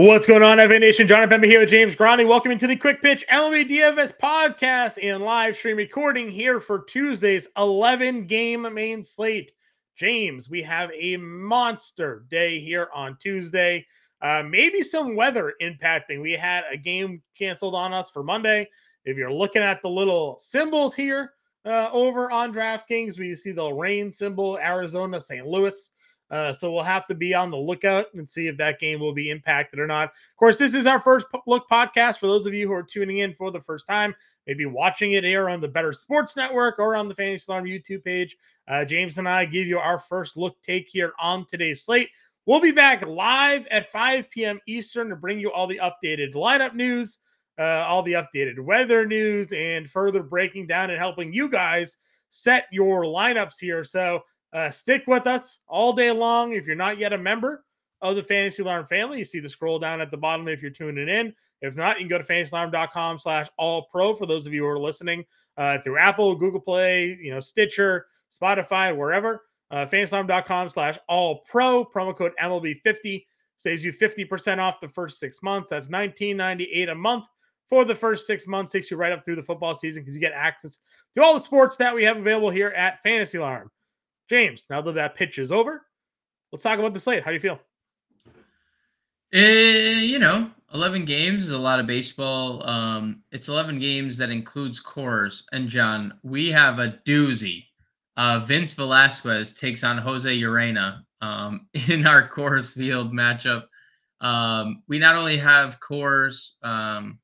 What's going on, FA Nation? Jon Impemba here with James Grande. Welcome into the Quick Pitch MLB DFS podcast and live stream recording here for Tuesday's 11 game main slate. James, we have a monster day here on Tuesday. Uh, maybe some weather impacting. We had a game canceled on us for Monday. If you're looking at the little symbols here uh, over on DraftKings, we see the rain symbol, Arizona, St. Louis. Uh, so we'll have to be on the lookout and see if that game will be impacted or not. Of course, this is our first look podcast for those of you who are tuning in for the first time, maybe watching it here on the Better Sports Network or on the Fantasy Alarm YouTube page. Uh, James and I give you our first look take here on today's slate. We'll be back live at 5 p.m. Eastern to bring you all the updated lineup news, uh, all the updated weather news, and further breaking down and helping you guys set your lineups here. So uh, stick with us all day long. If you're not yet a member of the Fantasy Alarm family, you see the scroll down at the bottom if you're tuning in. If not, you can go to fantasyalarm.com slash all pro for those of you who are listening uh, through Apple, Google Play, you know, Stitcher, Spotify, wherever. Uh, fantasyalarm.com slash all pro. Promo code MLB50 saves you 50% off the first six months. That's $19.98 a month for the first six months. Takes you right up through the football season because you get access to all the sports that we have available here at Fantasy Alarm. James, now that that pitch is over, let's talk about the slate. How do you feel? Uh, you know, 11 games is a lot of baseball. Um, it's 11 games that includes Coors. And John, we have a doozy. Uh, Vince Velasquez takes on Jose Urena um, in our Coors Field matchup. Um, we not only have Coors, um,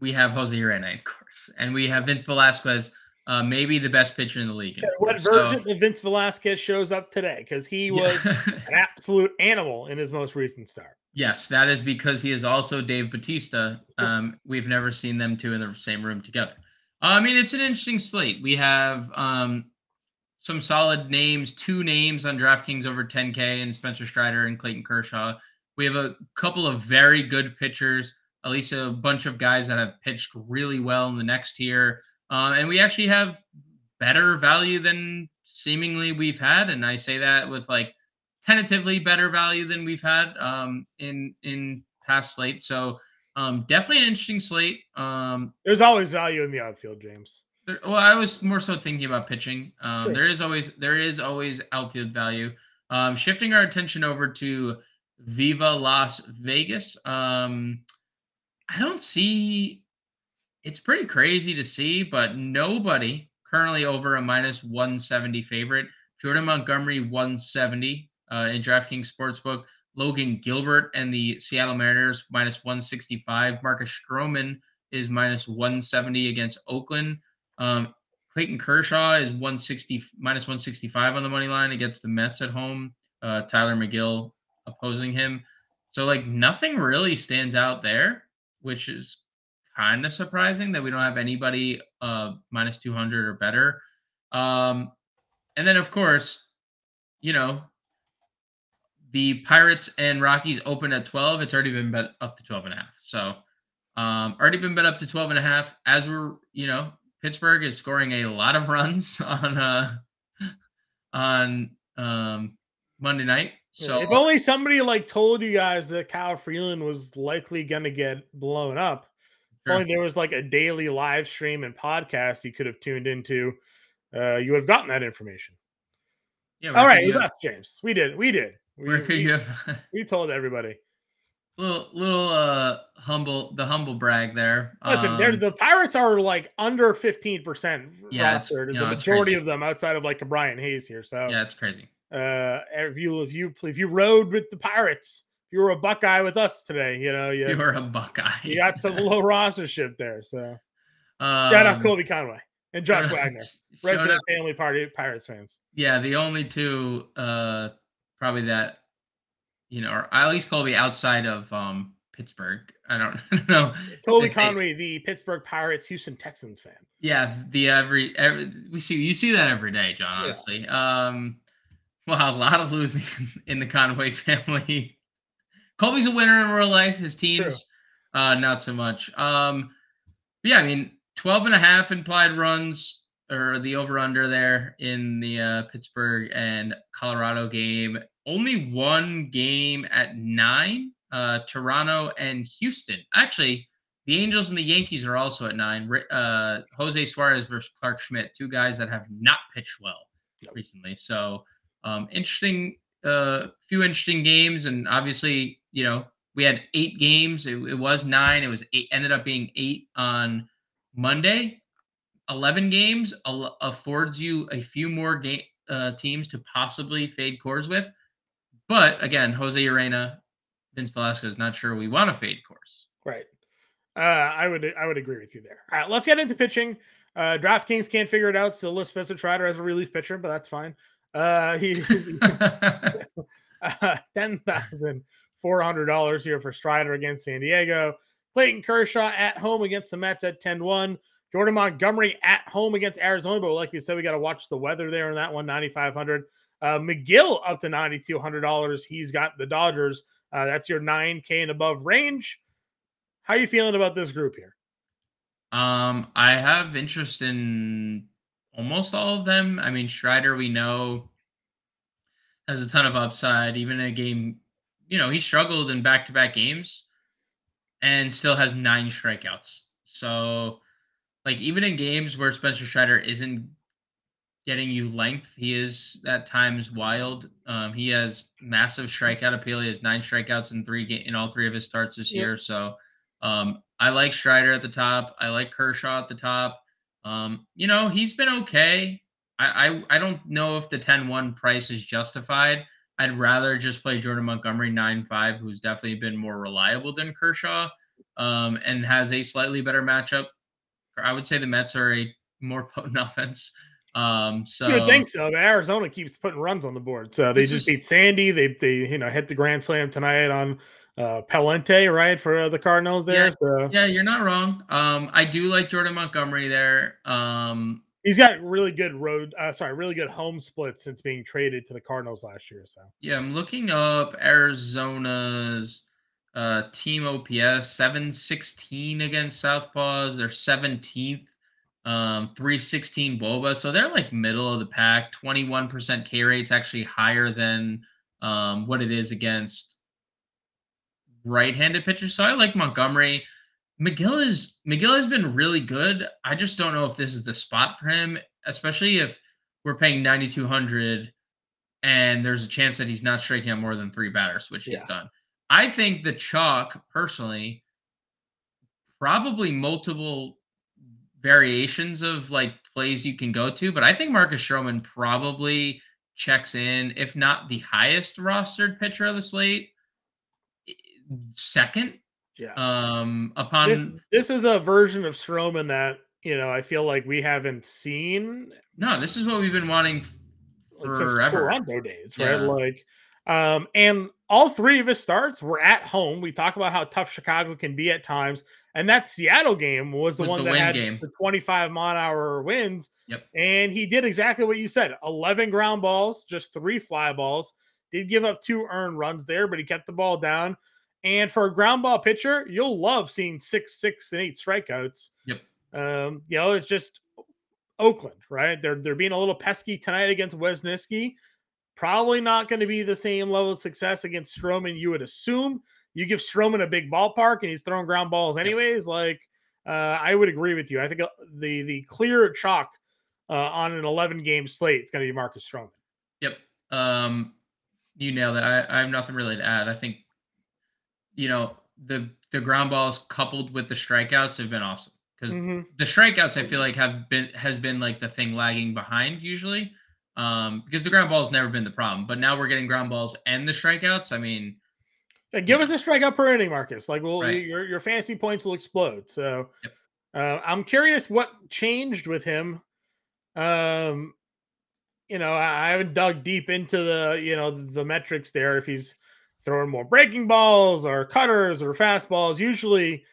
we have Jose Urena, of course, and we have Vince Velasquez uh, maybe the best pitcher in the league. So what version so, of Vince Velasquez shows up today? Because he was yeah. an absolute animal in his most recent start. Yes, that is because he is also Dave Batista. Um, we've never seen them two in the same room together. Uh, I mean, it's an interesting slate. We have um, some solid names, two names on DraftKings over 10K, and Spencer Strider and Clayton Kershaw. We have a couple of very good pitchers, at least a bunch of guys that have pitched really well in the next tier. Uh, and we actually have better value than seemingly we've had. And I say that with like tentatively better value than we've had um, in in past slates. So um, definitely an interesting slate. Um, There's always value in the outfield, James. There, well, I was more so thinking about pitching. Um, sure. There is always there is always outfield value. Um, shifting our attention over to Viva Las Vegas. Um, I don't see it's pretty crazy to see, but nobody currently over a minus 170 favorite. Jordan Montgomery 170 uh, in DraftKings Sportsbook. Logan Gilbert and the Seattle Mariners minus 165. Marcus Stroman is minus 170 against Oakland. Um, Clayton Kershaw is 160 minus 165 on the money line against the Mets at home. Uh, Tylor Megill opposing him. So like nothing really stands out there, which is kind of surprising that we don't have anybody uh minus 200 or better. Um and then of course, you know, the Pirates and Rockies open at 12. It's already been bet up to 12 and a half. So um already been bet up to 12 and a half as we're, you know, Pittsburgh is scoring a lot of runs on uh on um Monday night. So if only somebody like told you guys that Kyle Freeland was likely gonna get blown up, Sure. Only there was like a daily live stream and podcast you could have tuned into. Uh, you would have gotten that information. Yeah. All right, it was us, James. We did. We did. We, where could we, you have? we told everybody. Little, little, uh, humble, the humble brag there. Listen, um, the Pirates are like under fifteen percent yeah, rostered. the majority of them outside of like a Brian Hayes here. So yeah, it's crazy. Uh, if you if you if you rode with the Pirates, you were a Buckeye with us today. You know, you, you were a Buckeye. you got some low rostership there. So um, shout out um, Colby Conway and Josh Wagner, resident family party Pirates fans. Yeah, the only two uh probably that you know, or at least Colby outside of um Pittsburgh. I don't, I don't know. Colby Conway, the Pittsburgh Pirates, Houston Texans fan. Yeah, the every every we see you see that every day, John. Honestly, yeah. um, well, a lot of losing in the Conway family Colby's a winner in real life. His teams, uh, not so much. Um, yeah, I mean, 12 and a half implied runs or the over under there in the uh, Pittsburgh and Colorado game. Only one game at nine uh, Toronto, and Houston. Actually, the Angels and the Yankees are also at nine. Uh, Jose Suarez versus Clarke Schmidt, two guys that have not pitched well recently. So um, interesting, uh, few interesting games, and obviously, you know, we had eight games. It, it was nine. It was eight. Ended up being eight on Monday. Eleven games affords you a few more game uh, teams to possibly fade Coors with. But again, Jose Urena, Vince Velasquez, not sure we want to fade Coors. Right. Uh, I would I would agree with you there. All right, let's get into pitching. Uh, DraftKings can't figure it out. Still list Spencer Strider as a relief pitcher, but that's fine. Uh, he uh, ten thousand four hundred dollars here for Strider against San Diego. Clayton Kershaw at home against the Mets at 10-1. Jordan Montgomery at home against Arizona, but like we said, we got to watch the weather there in that one, 9,500. Uh, Megill up to $9,200. He's got the Dodgers. Uh, that's your 9K and above range. How are you feeling about this group here? Um, I have interest in almost all of them. I mean, Strider, we know has a ton of upside. Even in a game, you know, he struggled in back to back games and still has nine strikeouts. So, like, even in games where Spencer Strider isn't getting you length, he is at times wild. Um, he has massive strikeout appeal. He has nine strikeouts in three ga- in all three of his starts this yep. year. So, um, I like Strider at the top. I like Kershaw at the top. Um, you know, he's been okay. I, I, I don't know if the 10-1 price is justified. I'd rather just play Jordan Montgomery 9-5, who's definitely been more reliable than Kershaw, um, and has a slightly better matchup. I would say the Mets are a more potent offense. Um, so you would think so, but Arizona keeps putting runs on the board. So they just is, beat Sandy. They they you know hit the grand slam tonight on uh, right, for uh, the Cardinals there. Yeah, so. yeah, you're not wrong. Um, I do like Jordan Montgomery there. Um, he's got really good road, uh, sorry, really good home splits since being traded to the Cardinals last year. So yeah, I'm looking up Arizona's uh, team OPS 716 against Southpaws. They're 17th. Um, 316 wOBA So they're like middle of the pack. 21% K rate's actually higher than um, what it is against right-handed pitchers. So I like Montgomery. Megill is Megill has been really good. I just don't know if this is the spot for him, especially if we're paying 9200 and there's a chance that he's not striking out more than three batters, which yeah. he's done. I think the chalk personally probably multiple variations of like plays you can go to, but I think Marcus Stroman probably checks in, if not the highest rostered pitcher of the slate, second. Yeah. Um, upon this, this is a version of Stroman that you know I feel like we haven't seen. No, this is what we've been wanting forever. Since Toronto days, right? Yeah. Like, um, and all three of his starts were at home. We talk about how tough Chicago can be at times, and that Seattle game was the was one the that had game. the 25 mile hour winds. Yep. And he did exactly what you said: 11 ground balls, just three fly balls. Did give up two earned runs there, but he kept the ball down. And for a ground ball pitcher, you'll love seeing six, six, and eight strikeouts. Yep. Um, you know, it's just Oakland, right? They're they're being a little pesky tonight against Wesneski. Probably not going to be the same level of success against Stroman. You would assume. You give Stroman a big ballpark and he's throwing ground balls anyways. Like uh, I would agree with you. I think uh, the the clear chalk uh, on an 11 game slate is going to be Marcus Stroman. Yep. Um, you nailed it. I, I have nothing really to add. I think you know, the the ground balls coupled with the strikeouts have been awesome because mm-hmm. the strikeouts I feel like have been has been like the thing lagging behind usually um, because the ground balls never been the problem, but now we're getting ground balls and the strikeouts. I mean, yeah, give us a strikeout per inning, Marcus. Like, well, right. your your fantasy points will explode. So, yep. uh, I'm curious what changed with him. Um, you know, I, I haven't dug deep into the you know the metrics there if he's throwing more breaking balls or cutters or fastballs. Usually,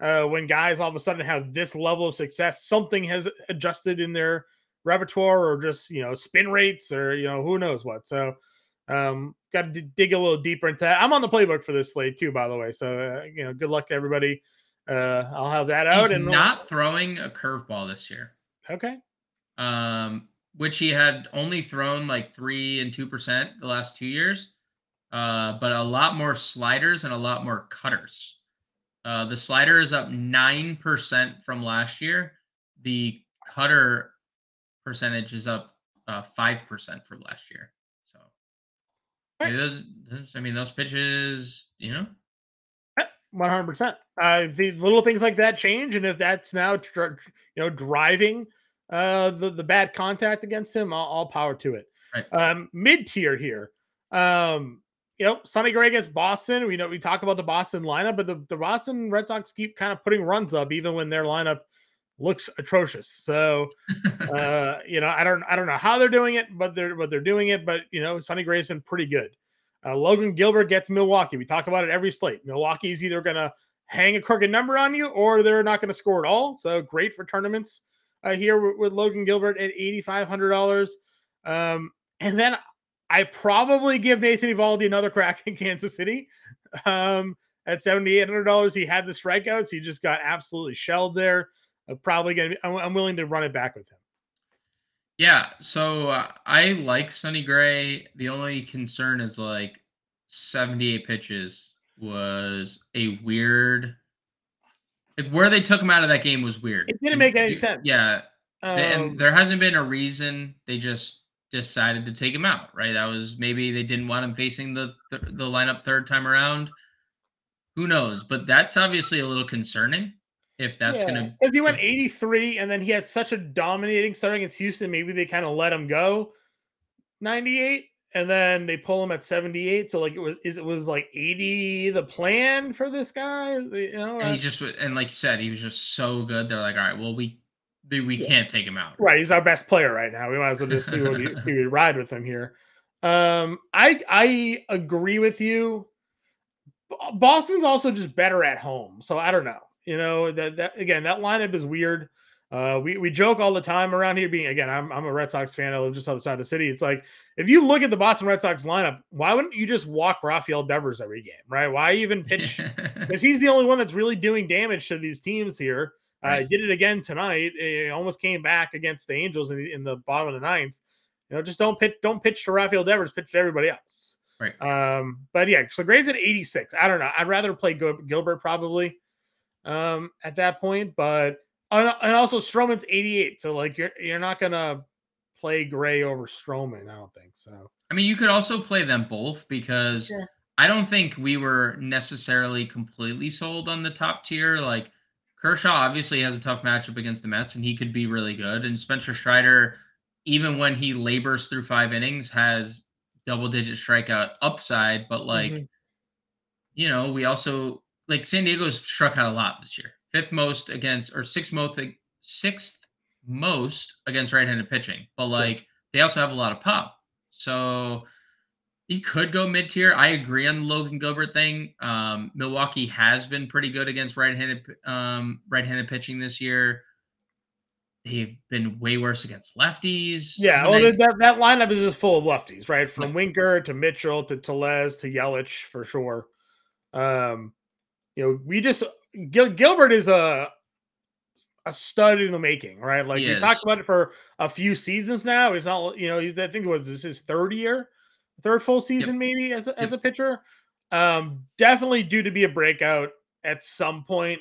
uh, when guys all of a sudden have this level of success, something has adjusted in their repertoire or just you know spin rates or you know who knows what. So, um, got to d- dig a little deeper into that. I'm on the playbook for this slate too, by the way. So, uh, you know, good luck to everybody. Uh, I'll have that out. He's and not throwing a curveball this year. Okay. Um, which he had only thrown like three and two percent the last two years. Uh, but a lot more sliders and a lot more cutters. Uh, the slider is up 9% from last year. The cutter percentage is up uh, 5% from last year. So right. those, those, I mean, those pitches, you know, 100%. Uh, the little things like that change. And if that's now, you know, driving uh, the, the bad contact against him, all, all power to it. Right. Um, mid tier here. Um, you know, Sonny Gray against Boston. We know we talk about the Boston lineup, but the, the Boston Red Sox keep kind of putting runs up even when their lineup looks atrocious. So uh, you know, I don't I don't know how they're doing it, but they're but they're doing it. But you know, Sonny Gray's been pretty good. Uh, Logan Gilbert gets Milwaukee. We talk about it every slate. Milwaukee's either gonna hang a crooked number on you or they're not going to score at all. So great for tournaments uh, here with, with, Logan Gilbert at eighty five hundred dollars. Um, and then I probably give Nathan Eovaldi another crack in Kansas City. Um, at $7,800, he had the strikeouts. He just got absolutely shelled there. I'm probably going to I'm, I'm, willing to run it back with him. Yeah. So uh, I like Sonny Gray. The only concern is like 78 pitches was a weird, like where they took him out of that game was weird. It didn't make any sense. Yeah. Um, and there hasn't been a reason. They just decided to take him out, right? That was maybe they didn't want him facing the th- the lineup third time around. Who knows? But that's obviously a little concerning if that's yeah. going to because he went 83 and then he had such a dominating start against Houston. Maybe they kind of let him go 98 and then they pull him at 78. So like it was is it was like 80 the plan for this guy, you know? And he just and like you said, he was just so good. They're like, all right, well we we yeah. can't take him out. Right, he's our best player right now. We might as well just see what we, see we ride with him here. Um, I I agree with you. Boston's also just better at home, so I don't know. You know that that again that lineup is weird. Uh, we, we joke all the time around here being again, I'm, I'm a Red Sox fan. I live just outside the city. It's like if you look at the Boston Red Sox lineup, why wouldn't you just walk Rafael Devers every game, right? Why even pitch? Because he's the only one that's really doing damage to these teams here. Right. Uh, did it again tonight. It almost came back against the Angels in the, in the bottom of the ninth. You know, just don't pitch, don't pitch to Rafael Devers, pitch to everybody else. Right. Um, but yeah, so Gray's at 86. I don't know. I'd rather play Gilbert probably um at that point, but and also Stroman's 88. So like you're you're not gonna play Gray over Stroman, I don't think so. I mean, you could also play them both because I don't think we were necessarily completely sold on the top tier. Like Kershaw obviously has a tough matchup against the Mets, and he could be really good. And Spencer Strider, even when he labors through five innings, has double digit strikeout upside. But like, mm-hmm. you know, we also like San Diego's struck out a lot this year. Fifth most against or sixth most sixth most against right-handed pitching. But like they also have a lot of pop. So he could go mid tier. I agree on the Logan Gilbert thing. Um, Milwaukee has been pretty good against right-handed um, right-handed pitching this year. They've been way worse against lefties. Yeah, well, they, that, that lineup is just full of lefties, right? From Winker to Mitchell to Tellez to Yelich for sure. Um, you know, we just Gil, Gilbert is a a stud in the making, right? Like he we is. talked about it for a few seasons now. He's not, you know, he's I think it was this his third year third full season yep. maybe as a, yep. as a pitcher. Um, definitely due to be a breakout at some point.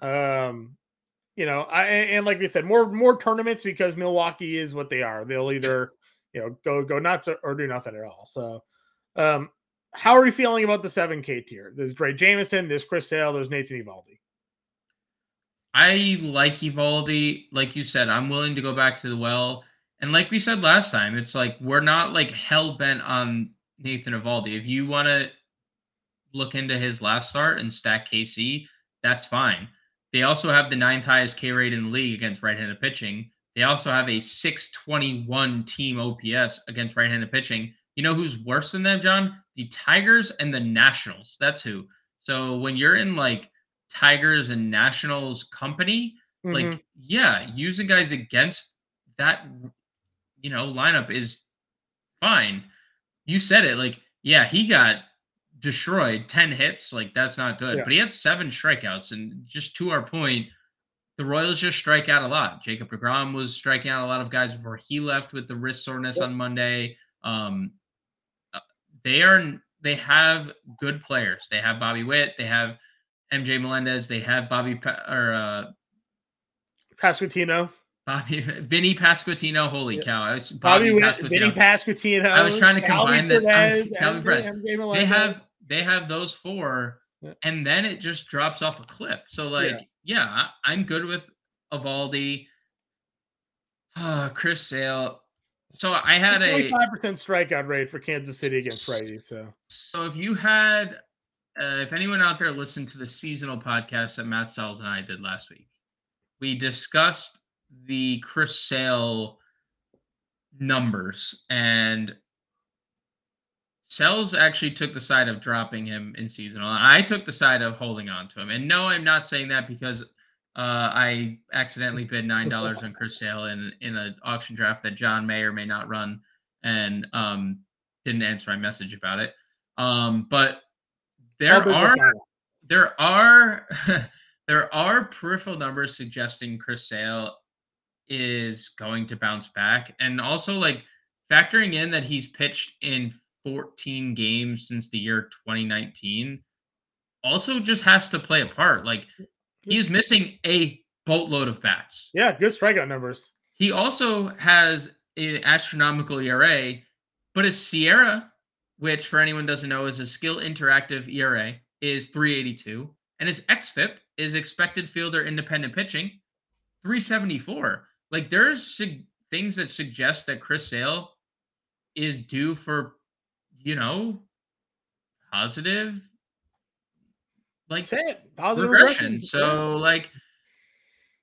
Um, you know, I and like we said, more more tournaments because Milwaukee is what they are. They'll either you know go go nuts or, or do nothing at all. So, um, how are you feeling about the seven K tier? There's Drey Jameson, there's Chris Sale, there's Nathan Eovaldi. I like Eovaldi. Like you said, I'm willing to go back to the well. And like we said last time, it's like we're not like hell bent on Nathan Eovaldi. If you want to look into his last start and stack KC, that's fine. They also have the ninth highest K rate in the league against right-handed pitching. They also have a 621 team OPS against right-handed pitching. You know who's worse than them, John? The Tigers and the Nationals. That's who. So when you're in like Tigers and Nationals company, mm-hmm. like yeah, using guys against that you know, lineup is fine. You said it like, yeah, he got destroyed 10 hits. Like, that's not good. Yeah. But he had seven strikeouts. And just to our point, the Royals just strike out a lot. Jacob DeGrom was striking out a lot of guys before he left with the wrist soreness yeah. on Monday. Um, uh, they are they have good players. They have Bobby Witt. They have MJ Melendez. They have Bobby pa- or uh, Pasquantino. Bobby Vinny Pasquantino. Holy Yeah. cow! I was Bobby, Bobby, Witt, Vinny. Pasquantino. I was trying to combine the- I was- Perez, Perez. They have they have those four Yeah. and then it just drops off a cliff so like yeah, I, i'm good with Eovaldi, uh, chris sale so i had a 25% strikeout rate for Kansas City against righty. So so if you had uh, if anyone out there listened to the seasonal podcast that matt sells and i did last week we discussed the chris sale numbers and Sells actually took the side of dropping him in seasonal. I took the side of holding on to him. And no, I'm not saying that because uh, I accidentally bid nine dollars on Chris Sale in in an auction draft that John may or may not run, and um, didn't answer my message about it. Um, but there are there are there are peripheral numbers suggesting Chris Sale is going to bounce back, and also like factoring in that he's pitched in 14 games since the year 2019 also just has to play a part. Like he's missing a boatload of bats. Yeah, good strikeout numbers. He also has an astronomical ERA, but his SIERA, which for anyone doesn't know is a skill interactive ERA, is 382, and his XFIP is expected fielder independent pitching, 374. Like there's sig- things that suggest that Chris Sale is due for, you know, positive like. Positive regression. regression. So like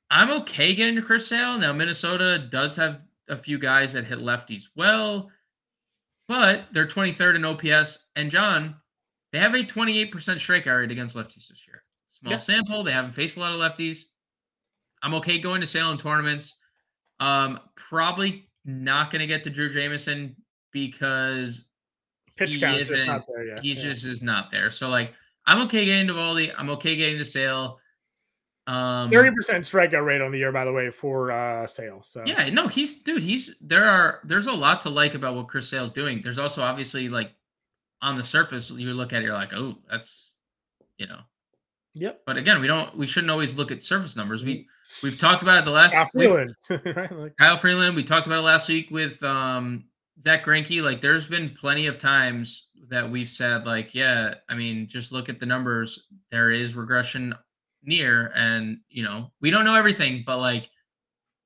I'm okay getting to Chris Sale. Now Minnesota does have a few guys that hit lefties well, but they're 23rd in OPS. And John, they have a 28% strikeout rate against lefties this year. Small Yeah. sample. They haven't faced a lot of lefties. I'm okay going to Sale in tournaments. Um, probably not going to get to Drew Jameson because pitch he count isn't- not there he Yeah. just is not there. So like I'm okay getting to Valdi. I'm okay getting to Sale. Um, Thirty percent strikeout rate on the year, by the way, for uh sale. So Yeah, no, he's dude. He's there are there's a lot to like about what Chris Sale's doing. There's also obviously like on the surface you look at it, you're like, oh, that's you know. Yep. But again, we don't we shouldn't always look at surface numbers. We we've talked about it the last Kyle week. Freeland, right? Like, Kyle Freeland, we talked about it last week with um Zack Greinke. Like there's been plenty of times that we've said, like, yeah, I mean, just look at the numbers. There is regression near, and you know, we don't know everything, but like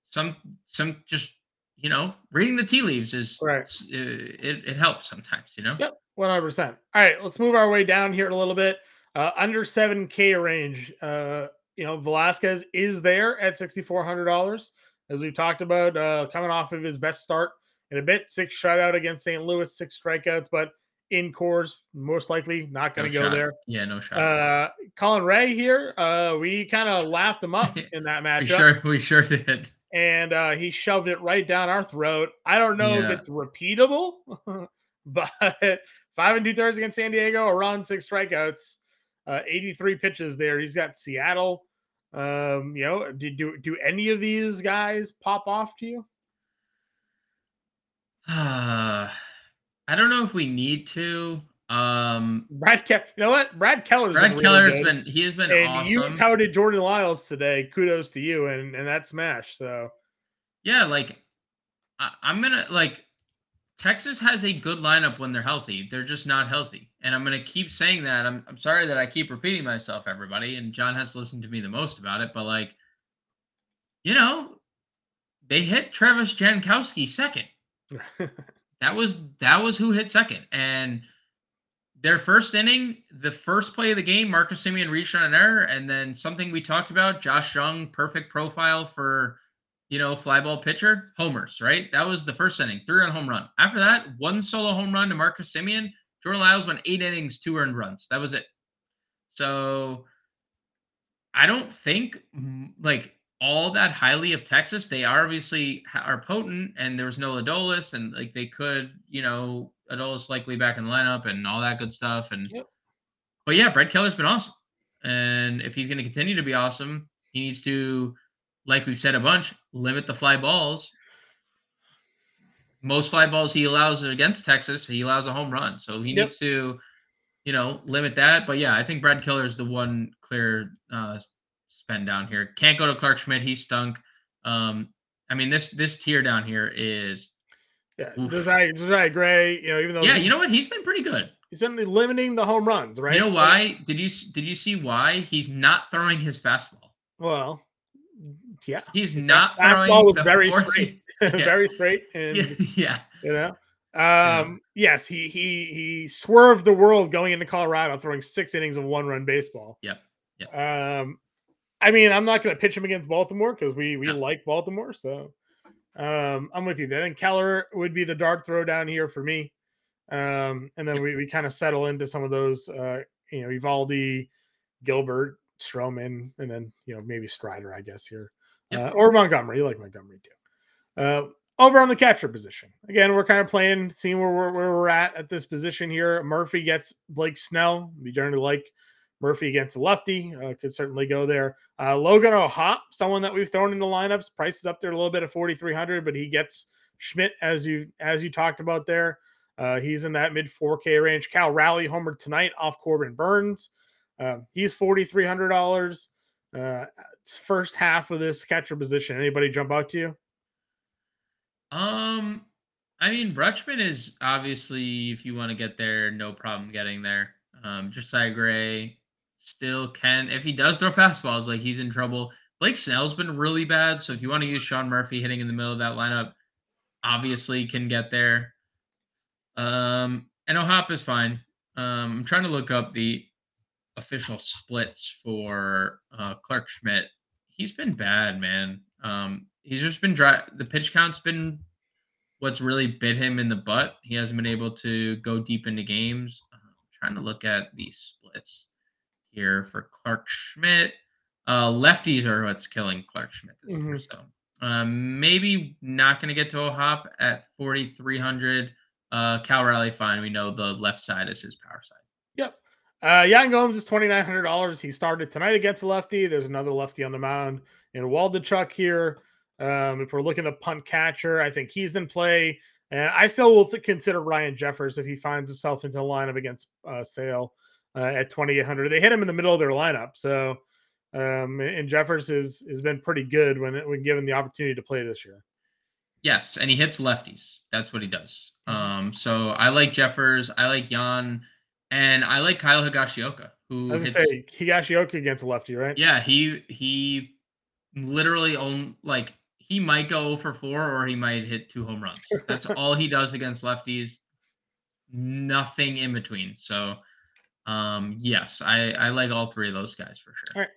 some some just you know, reading the tea leaves is Right. uh, it, it helps sometimes, you know. Yep, one hundred percent. All right, let's move our way down here a little bit. Uh, under seven K range. Uh, you know, Velasquez is there at sixty four hundred dollars, as we've talked about, uh, coming off of his best start in a bit. Six shutout against St. Louis, six strikeouts, but in Coors, most likely not going No to go shot. there. Yeah, no shot. Uh, Colin Rea here. Uh, we kind of laughed him up in that we sure we sure did. and uh, he shoved it right down our throat. I don't know Yeah. if it's repeatable, but five and two thirds against San Diego, around six strikeouts, uh, 83 pitches there. He's got Seattle. Um, you know, do, do do any of these guys pop off to you? Uh, I don't know if we need to. Um, Brad Ke- you know what? Brad Keller's Brad been really Keller's good, been he has been and you touted Jordan Lyles today. Kudos to you, and and that smash. So yeah, like I, I'm gonna like Texas has a good lineup when they're healthy. They're just not healthy, and I'm gonna keep saying that. I'm I'm sorry that I keep repeating myself, everybody, and John has listened to me the most about it. But like, you know, they hit Travis Jankowski second. That was that was who hit second, and their first inning, the first play of the game, Marcus Semien reached on an error, and then something we talked about, Josh Jung, perfect profile for you know fly ball pitcher, homers, right? That was the first inning, three run home run. After that, one solo home run to Marcus Semien. Jordan Lyles went eight innings, two earned runs. That was it. So I don't think like all that highly of Texas. They are obviously are potent, and there was no Adolis, and like they could, you know, Adolis likely back in the lineup and all that good stuff. And Yep. but yeah, Brett Keller's been awesome, and if he's going to continue to be awesome, he needs to, like we've said a bunch, limit the fly balls. Most fly balls he allows against Texas, he allows a home run. So he Yep. needs to you know, limit that. But yeah, I think Brad Keller is the one clear uh, spend down here. Can't go to Clarke Schmidt. He stunk. Um, I mean, this this tier down here is yeah. Josiah, Josiah Gray, you know, even though yeah, you know what, he's been pretty good. He's been limiting the home runs, right? You know why? Did you did you see why he's not throwing his fastball? Well, yeah, he's not. Fastball was very straight. very straight, and yeah, yeah. you know. Um, yeah. yes, he he he swerved the world going into Colorado, throwing six innings of one run baseball. Yep. Yep. Um, I mean, I'm not going to pitch him against Baltimore because we we like Baltimore, so um, I'm with you. Then Keller would be the dart throw down here for me, um, and then we we kind of settle into some of those, uh, you know, Eovaldi, Gilbert, Stroman, and then you know maybe Strider, I guess here, uh, or Montgomery. You like Montgomery too. Uh, over on the catcher position. Again, we're kind of playing, seeing where we're, where we're at at this position here. Murphy gets Blake Snell. We generally like Murphy against the lefty. Uh, could certainly go there. Uh, Logan O'Hoppe, someone that we've thrown into lineups. Price is up there a little bit at 4,300, but he gets Schmidt as you as you talked about there. Uh, he's in that mid 4K range. Cal Raleigh homered tonight off Corbin Burnes. Uh, he's $4,300. Uh, it's first half of this catcher position. Anybody jump out to you? Um, I mean, Rutschman is obviously, if you want to get there, no problem getting there. Um, Josiah Gray still can, if he does throw fastballs, like he's in trouble. Blake Snell's been really bad. So if you want to use Sean Murphy hitting in the middle of that lineup, obviously can get there. Um, and O'Hop is fine. Um, I'm trying to look up the official splits for uh, Clarke Schmidt. He's been bad, man. Um, he's just been dry. The pitch count's been what's really bit him in the butt. He hasn't been able to go deep into games. I'm trying to look at the splits here for Clarke Schmidt. Uh, lefties are what's killing Clarke Schmidt this mm-hmm. year. So um, maybe not going to get to a hop at 4,300. Uh, Cal Raleigh, fine. We know the left side is his power side. Yep. Uh, Yan Gomes is $2,900. He started tonight against a lefty. There's another lefty on the mound in Waldichuk here. Um, if we're looking to punt catcher, I think he's in play. And I still will th- consider Ryan Jeffers if he finds himself into the lineup against uh, Sale uh, at 2,800. They hit him in the middle of their lineup. So, um, and Jeffers is, has been pretty good when, when given the opportunity to play this year. Yes, and he hits lefties. That's what he does. Mm-hmm. Um, so I like Jeffers. I like Yan, and I like Kyle Higashioka, who I was hits, say Higashioka against a lefty, right? Yeah, he he literally own like he might go for four or he might hit two home runs. That's all he does against lefties. Nothing in between. So um yes, I I like all three of those guys for sure. All right.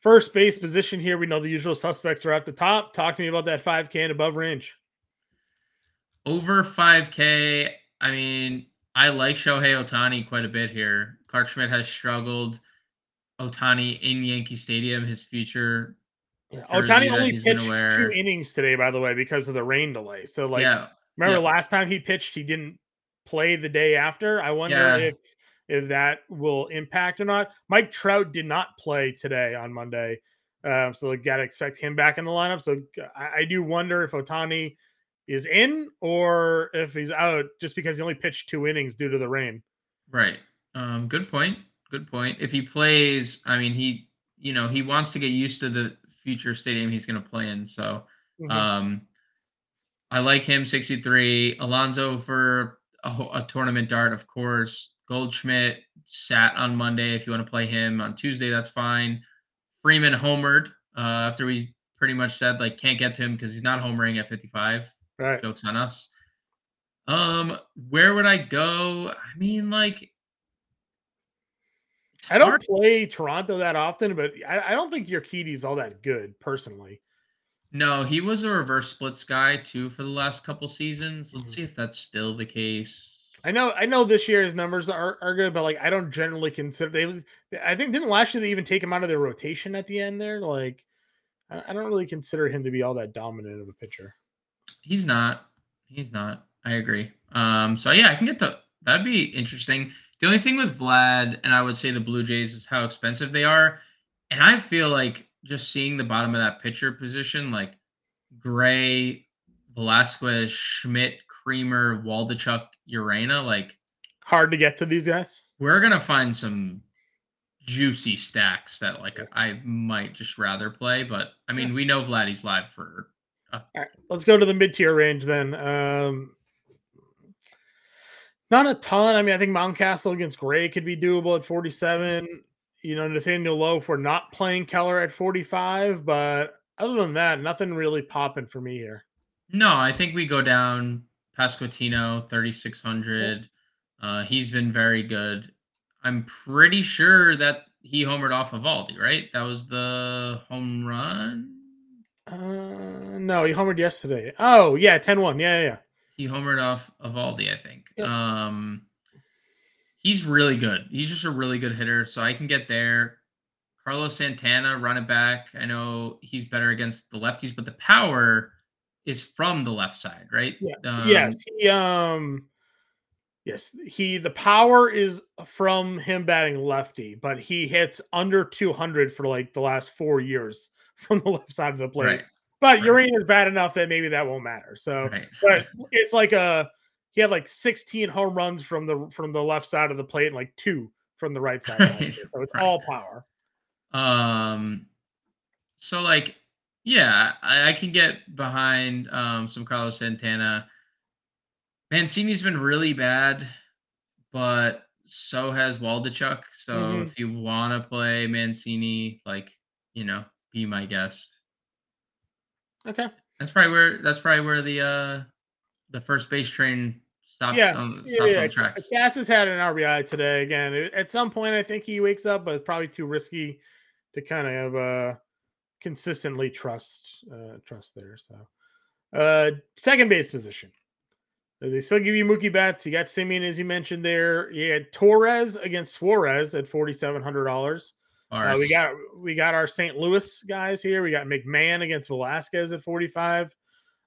First base position here. We know the usual suspects are at the top. Talk to me about that 5K and above range. Over 5K. I mean, I like Shohei Ohtani quite a bit here. Clarke Schmidt has struggled. Ohtani in Yankee Stadium, his future yeah. Ohtani only pitched two innings today, by the way, because of the rain delay. So, like, yeah. remember yeah. last time he pitched, he didn't play the day after. I wonder yeah. if if that will impact or not. Mike Trout did not play today on Monday, um, so got to expect him back in the lineup. So I, I do wonder if Ohtani is in or if he's out just because he only pitched two innings due to the rain. Right. Um, good point. Good point. If he plays, I mean, he you know he wants to get used to the future stadium he's going to play in. So mm-hmm. um, I like him 63. Alonso for a, a, tournament dart, of course. Goldschmidt sat on Monday. If you want to play him on Tuesday, that's fine. Freeman homered uh, after we pretty much said like can't get to him because he's not homering at 55. Right. Jokes on us. Um, where would I go? I mean, like I don't play Toronto that often, but I, I don't think Urquidy's all that good personally. No, he was a reverse splits guy too for the last couple seasons. Let's mm-hmm. see if that's still the case. I know, I know this year's numbers are, are good, but like I don't generally consider they. I think didn't last year they even take him out of their rotation at the end there. Like, I, I don't really consider him to be all that dominant of a pitcher. He's not. He's not. I agree. Um. So yeah, I can get to that'd be interesting. The only thing with Vlad and I would say the Blue Jays is how expensive they are. And I feel like just seeing the bottom of that pitcher position, like Gray, Velasquez, Schmidt, Kremer, Waldichuk, Urena, like hard to get to these guys. We're gonna find some juicy stacks that like I might just rather play, but I mean we know Vladdy's live for. Uh, All right, let's go to the mid tier range then. Um, not a ton. I mean, I think Mountcastle against Gray could be doable at 47. You know, Nathaniel Lowe, we're not playing Keller at 45, but other than that, nothing really popping for me here. No, I think we go down Pasquantino, 3,600. Uh, he's been very good. I'm pretty sure that he homered off of Aldi, right? That was the home run. Uh, no, he homered yesterday. Oh, yeah, 10 1. Yeah, yeah, yeah. He homered off Eovaldi, I think. Yep. Um, he's really good. He's just a really good hitter. So I can get there. Carlos Santana, run it back. I know he's better against the lefties, but the power is from the left side, right? Yeah. Um, yes. He um yes, he the power is from him batting lefty, but he hits under 200 for like the last 4 years from the left side of the plate. Right. But right. Urian is bad enough that maybe that won't matter. So right. but it's like a he had like 16 home runs from the from the left side of the plate and like two from the right side. so it's all power. Um so like yeah, I, I can get behind um, some Carlos Santana. Mancini's been really bad, but so has Waldichuk. So mm-hmm. if you want to play Mancini, like you know, be my guest. Okay, that's probably where that's probably where the uh the first base train stops. Yeah, on, stops yeah, yeah. On Cass has had an RBI today. Again, at some point, I think he wakes up, but it's probably too risky to kind of uh consistently trust uh, trust there. So, uh, second base position. They still give you Mookie Betts. You got Semien, as you mentioned there. You had Torres against Suarez at forty seven hundred dollars. Uh, we got we got our St. Louis guys here. We got McMahon against Velasquez at forty five.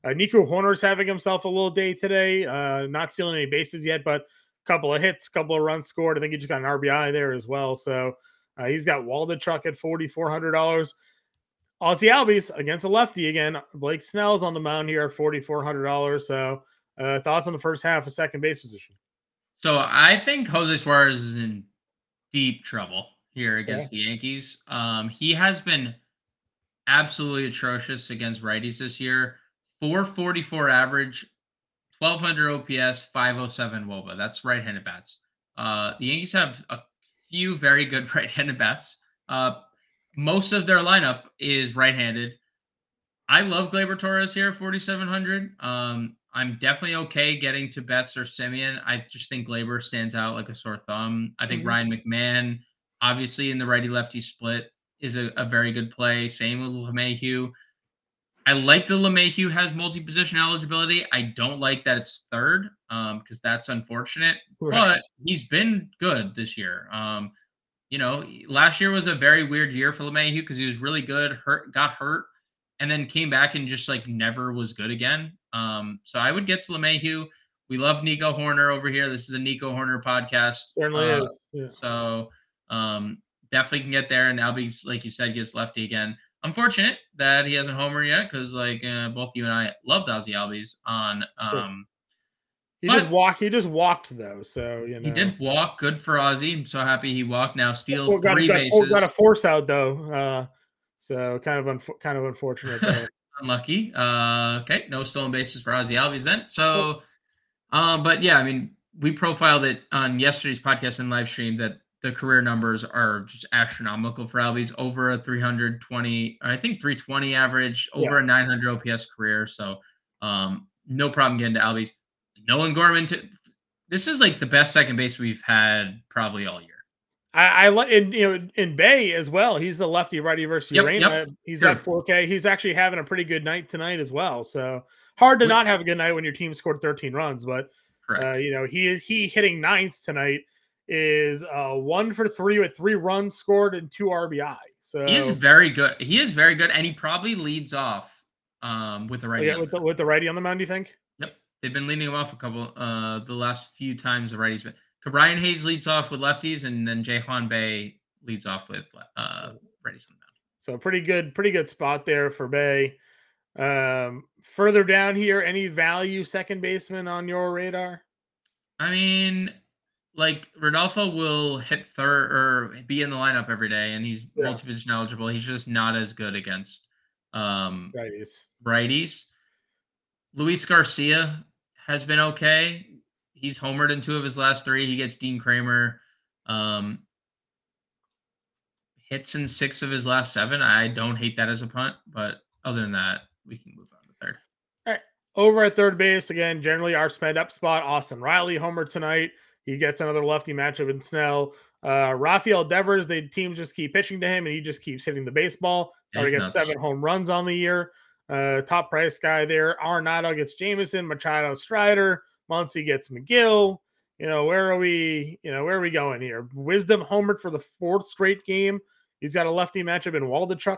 Uh, Nico Hoerner's having himself a little day today. Uh, not stealing any bases yet, but a couple of hits, couple of runs scored. I think he just got an RBI there as well. So uh, he's got Waldichuk at forty four hundred dollars. Ozzy Albies against a lefty again. Blake Snell's on the mound here, at forty four hundred dollars. So, uh, thoughts on the first half of second base position? So I think Jose Suarez is in deep trouble here against yeah. the Yankees. Um, he has been absolutely atrocious against righties this year. 444 average, 1200 OPS, 507 WOBA. That's right-handed bats. Uh, the Yankees have a few very good right-handed bats. Uh, most of their lineup is right-handed. I love Gleyber Torres here, 4,700. Um, I'm definitely okay getting to Betts or Semien. I just think Gleyber stands out like a sore thumb. I think mm-hmm. Ryan McMahon, obviously in the righty-lefty split, is a, a very good play. Same with LeMahieu. I like the LeMahieu has multi-position eligibility. I don't like that it's third um, because that's unfortunate. Right. But he's been good this year. Um, you know, last year was a very weird year for LeMahieu because he was really good, hurt, got hurt, and then came back and just like never was good again. Um, so I would get to LeMahieu. We love Nico Hoerner over here. This is the Nico Hoerner podcast. Certainly uh, is. Yeah. So um, definitely can get there. And Albies, like you said, gets lefty again. Unfortunate that he hasn't homer yet because like uh, both you and I loved Ozzy Albies on um, he just walked. He just walked though, so you know he did walk. Good for Ozzy. I'm so happy he walked. Now steal three got, bases. Got a force out though, uh, so kind of kind of unfortunate. Unlucky. Uh, okay, no stolen bases for Ozzy Albies then. So, um, but yeah, I mean, we profiled it on yesterday's podcast and live stream that the career numbers are just astronomical for Albies. Over a 320, I think 320 average, over yeah. a 900 OPS career. So, um, no problem getting to Albies. Nolan Gorman. To, this is like the best second base we've had probably all year. I, like in you know in Bae as well. He's the lefty righty versus yep, Urena. Yep. He's sure. at 4K. He's actually having a pretty good night tonight as well. So hard to Which, not have a good night when your team scored 13 runs. But uh, you know he is he hitting ninth tonight is uh, one for three with three runs scored and two RBI. So he is very good. He is very good, and he probably leads off um, with the righty. Yeah, with the, with the righty on the mound. Do you think? Yep, they've been leading him off a couple uh the last few times the He's been Brian Hayes leads off with lefties, and then Ji-hwan Bae leads off with uh righties on the mound. So pretty good, pretty good spot there for Bae. Um, further down here, any value second baseman on your radar? I mean, like Rodolfo will hit third or be in the lineup every day, and he's Yeah. multi-position eligible. He's just not as good against um, Righties. righties. Luis Garcia has been okay. He's homered in two of his last three. He gets Dean Kremer. Um, hits in six of his last seven. I don't hate that as a punt, but other than that, we can move on to third. All right. Over at third base, again, generally our spend up spot. Austin Riley homer tonight. He gets another lefty matchup in Snell. Uh, Rafael Devers, the teams just keep pitching to him and he just keeps hitting the baseball. So he gets seven home runs on the year. Uh, top price guy there. Arenado gets Jameson, Machado Strider, Muncy gets McGill. You know, where are we? You know, where are we going here? Wisdom homered for the fourth straight game. He's got a lefty matchup in Waldichuk.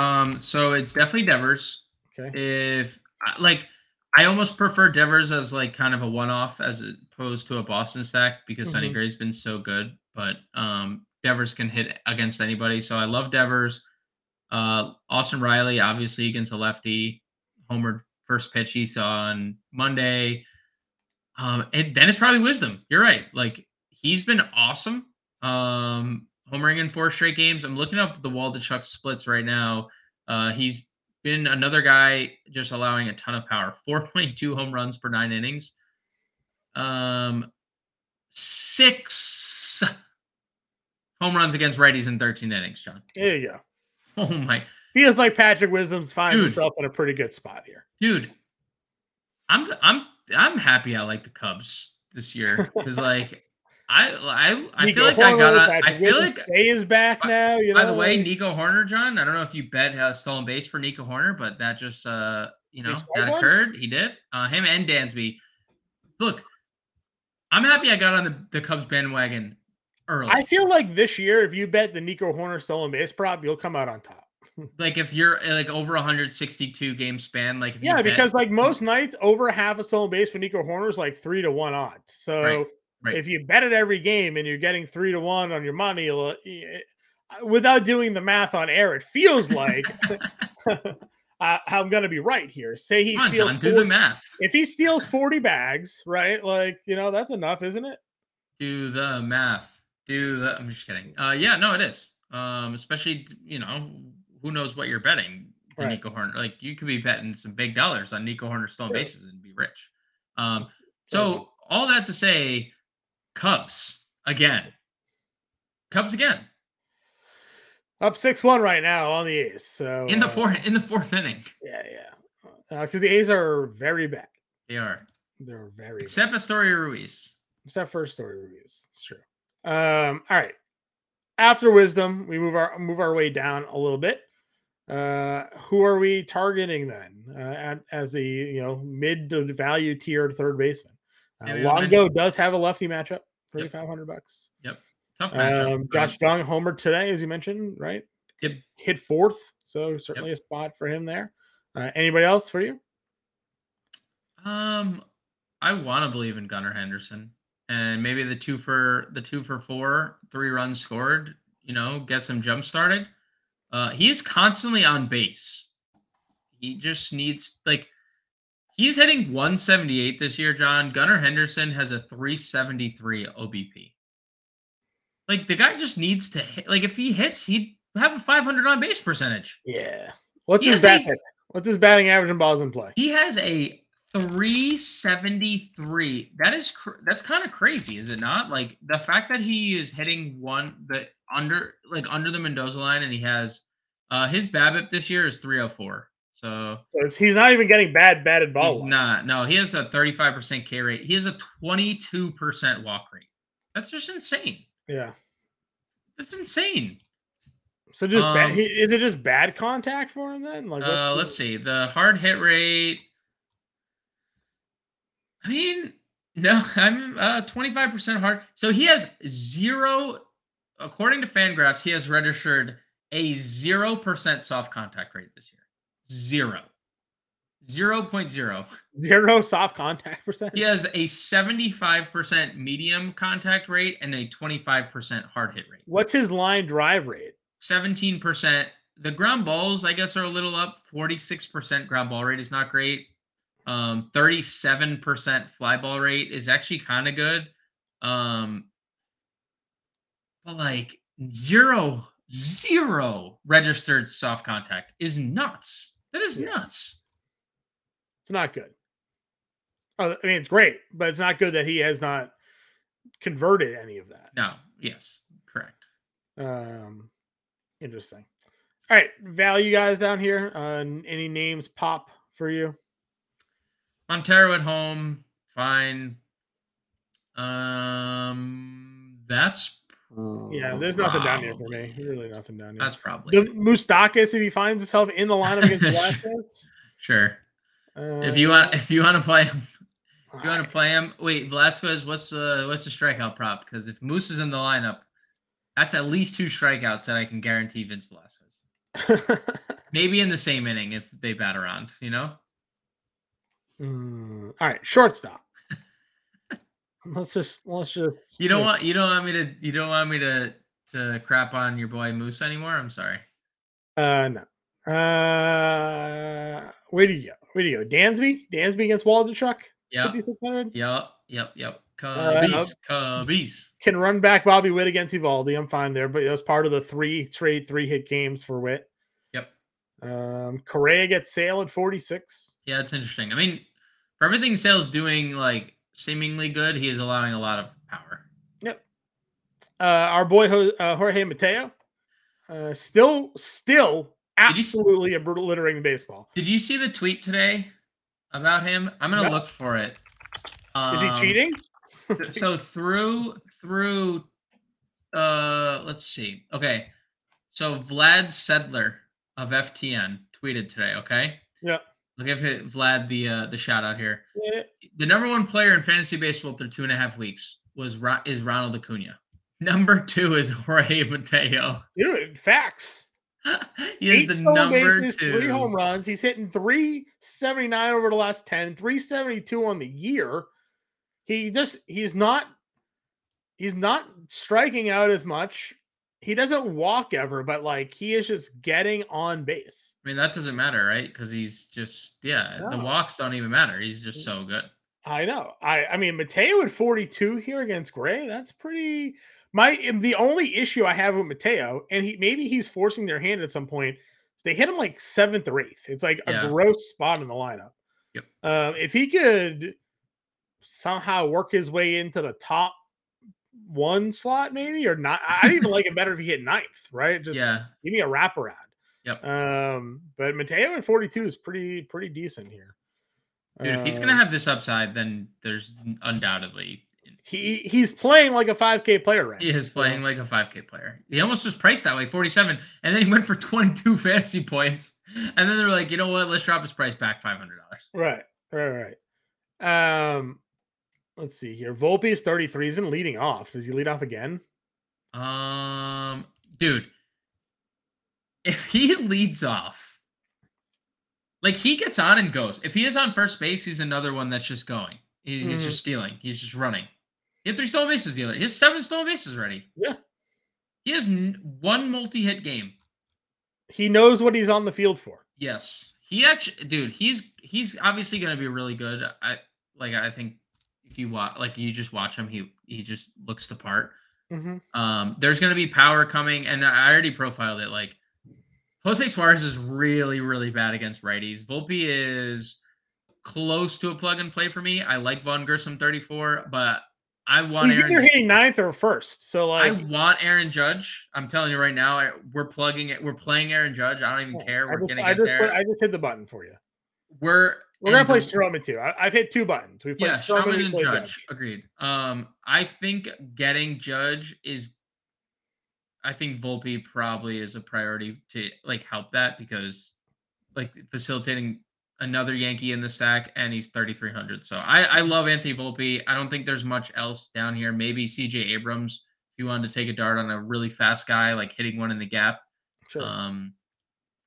Um, so it's definitely Devers. Okay. If like, I almost prefer Devers as like kind of a one-off as opposed to a Boston stack because Sonny Mhm. Gray's been so good. But um, Devers can hit against anybody, so I love Devers. Uh, Austin Riley, obviously against a lefty, homered first pitch he saw on Monday. Um, and then it's probably Wisdom. You're right. Like he's been awesome. Um, homering in four straight games. I'm looking up the Waldichuk splits right now. Uh, he's been another guy just allowing a ton of power. 4.2 home runs per nine innings. Um, six home runs against righties in 13 innings, John. There you go. Oh my Feels like Patrick Wisdom's finds Dude. himself in a pretty good spot here. dude. I'm I'm I'm happy I like the Cubs this year because like I I I feel like I Hoerner, got I feel Williams like Day is back by- now. You know, by the way, Nico Hoerner, John. I don't know if you bet uh, stolen base for Nico Hoerner, but that just uh you know that one? occurred. He did. Uh, him and Dansby. Look, I'm happy I got on the, the Cubs bandwagon early. I feel like this year, if you bet the Nico Hoerner stolen base prop, you'll come out on top. like if you're like over 162 game span, like if you Yeah, bet- because like most nights, over half a stolen base for Nico Hoerner is like three to one odds. So Right, right. if you bet it every game and you're getting three to one on your money, uh, without doing the math on air, it feels like uh, I'm going to be right here. Say he Come on, steals John, do the math. if he steals 40 bags, right? Like, you know, that's enough, isn't it? Do the math. Do the. I'm just kidding. Uh, yeah, no, it is. Um, especially you know who knows what you're betting. Right. Nico Hoerner, like you could be betting some big dollars on Nico Hoerner stolen Sure. bases and be rich. Um, so all that to say, Cubs again. Cubs again Up 6 1 right now on the A's. So in the uh, fourth in the fourth inning. Yeah, yeah. Because the A's are very bad. They are They're very bad. except Esteury Ruiz. Except for story Ruiz. It's true. Um, all right. After wisdom, we move our move our way down a little bit. Uh, who are we targeting then uh, at, as a you know mid to value tiered third baseman? Uh, Longo does have a lefty matchup, thirty five hundred bucks. Yep, tough matchup. Um, Josh Jung homer today, as you mentioned, right? Yep. Hit fourth, so certainly a spot for him there. Uh, anybody else for you? Um, I want to believe in Gunnar Henderson, and maybe the two for the two for four, three runs scored. You know, gets him jump started. Uh, he is constantly on base. He just needs like he's hitting 178 this year. John Gunnar Henderson has a 373 OBP. Like the guy just needs to hit. Like if he hits, he'd have a 500 on base percentage. Yeah. What's He his has a- What's his batting average and balls in play? He has a 373. That is cr- that's kind of crazy, is it not? Like the fact that he is hitting one the under like under the Mendoza line and he has uh his BABIP this year is 304. So So it's, he's not even getting bad batted ball. he's luck. not. No, he has a 35% K rate. He has a 22% walk rate. That's just insane. Yeah. That's insane. So just Um, he, is it just bad contact for him then? Like, Uh, the- let's see. The hard hit rate. I mean, no, I'm uh 25% hard. So he has zero, according to Fangraphs, he has registered a 0% soft contact rate this year. Zero. 0.0. zero soft contact percent. He has a 75% medium contact rate and a 25% hard hit rate. What's his line drive rate? 17%. The ground balls, I guess, are a little up. 46% ground ball rate is not great. Um, 37% fly ball rate is actually kind of good. Um, but like zero, zero registered soft contact is nuts. That is Yeah. nuts. It's not good. Oh, I mean, it's great, but it's not good that he has not converted any of that. No, yes, correct. Um, interesting. All right, value guys down here. Uh, any names pop for you? Montero at home, fine. Um, that's Yeah, there's nothing down here for me. Really, nothing down here. That's probably The Moustakas, if he finds himself in the lineup against Velasquez. sure. Uh, If you want, if you want to play him, if you want to play him. Wait, Velasquez, what's the what's the strikeout prop? Because if Moose is in the lineup, that's at least two strikeouts that I can guarantee Vince Velasquez. Maybe in the same inning if they bat around, you know. Mm, all right, shortstop. Let's just let's just. You don't yeah. want you don't want me to you don't want me to to crap on your boy Moose anymore. I'm sorry. Uh, no. Uh, where do you go? Where do you go? Dansby, Dansby against fifty six hundred. yep, yep, yep. Uh, Cubbies, Cubbies. Can run back Bobby Witt against Eovaldi. I'm fine there, but that was part of the three trade, three hit games for Witt. Yep. Um, Correa gets Sale at forty six. Yeah, it's interesting. I mean, for everything Sale's doing like seemingly good, he is allowing a lot of power. Yep. Uh, our boy uh, Jorge Mateo, uh, still still absolutely you s- absolutely obliterating baseball. Did you see the tweet today about him? I'm gonna No. look for it. Is he Um, cheating? so through through uh let's see. Okay. So Vlad Sedler of FTN tweeted today, okay? Yeah. I'll give it- Vlad the uh the shout out here. Yeah. The number one player in fantasy baseball through two and a half weeks was is Ronald Acuna. Number two is Jorge Mateo. Dude, facts. he Eight is the number bases, two. three home runs. He's hitting 379 over the last 10, 372 on the year. He just he's not he's not striking out as much. He doesn't walk ever, but like he is just getting on base. I mean, that doesn't matter, right? Because he's just, yeah, the walks don't even matter. He's just so good. I know. I I mean Mateo at 42 here against Gray. That's pretty my the only issue I have with Mateo, and he maybe he's forcing their hand at some point, they hit him like seventh or eighth. It's like Yeah. a gross spot in the lineup. Yep. Um, if he could somehow work his way into the top one slot, maybe or not. I- I'd even like it better if he hit ninth, right? Just yeah. give me a wraparound. Yep. Um, but Mateo at 42 is pretty pretty decent here. Dude, if he's Um, going to have this upside, then there's undoubtedly, he he's playing like a 5k player right he is playing like a 5K player. He almost was priced that way, 47. And then he went for 22 fantasy points. And then they were like, you know what? Let's drop his price back $500. right right right um let's see here volpe is 33 he's been leading off does he lead off again Um, dude, if he leads off, like he gets on and goes. If he is on first base, he's another one that's just going. He- He's Mhm. just stealing. He's just running. He had three stolen bases the other. He has seven stolen bases already. Yeah. He has n- one multi-hit game. he knows what he's on the field for Yes. He actually, dude, he's he's obviously gonna be really good. I like. I think if you watch, like, you just watch him, he he just looks the part. Mhm. Um, there's going to be power coming, and I already profiled it. Like Jose Suarez is really, really bad against righties. Volpe is close to a plug and play for me. I like Vaughn Grissom 34, but I want he's either Aaron. hitting ninth or first so I like want Aaron Judge. I'm telling you right now, we're plugging it. We're playing Aaron Judge. I don't even care. We're just, gonna I just, there. I just hit the button for you we're we're gonna play Stroman too I, i've hit two buttons we played yeah, Stroman, Shaman we and played Judge. Agreed. Um, I think getting Judge is I think Volpe probably is a priority to like help that because like facilitating another Yankee in the sack, and he's 3300. So I I love Anthony Volpe. I don't think there's much else down here. Maybe CJ Abrams if you wanted to take a dart on a really fast guy like hitting one in the gap. sure Um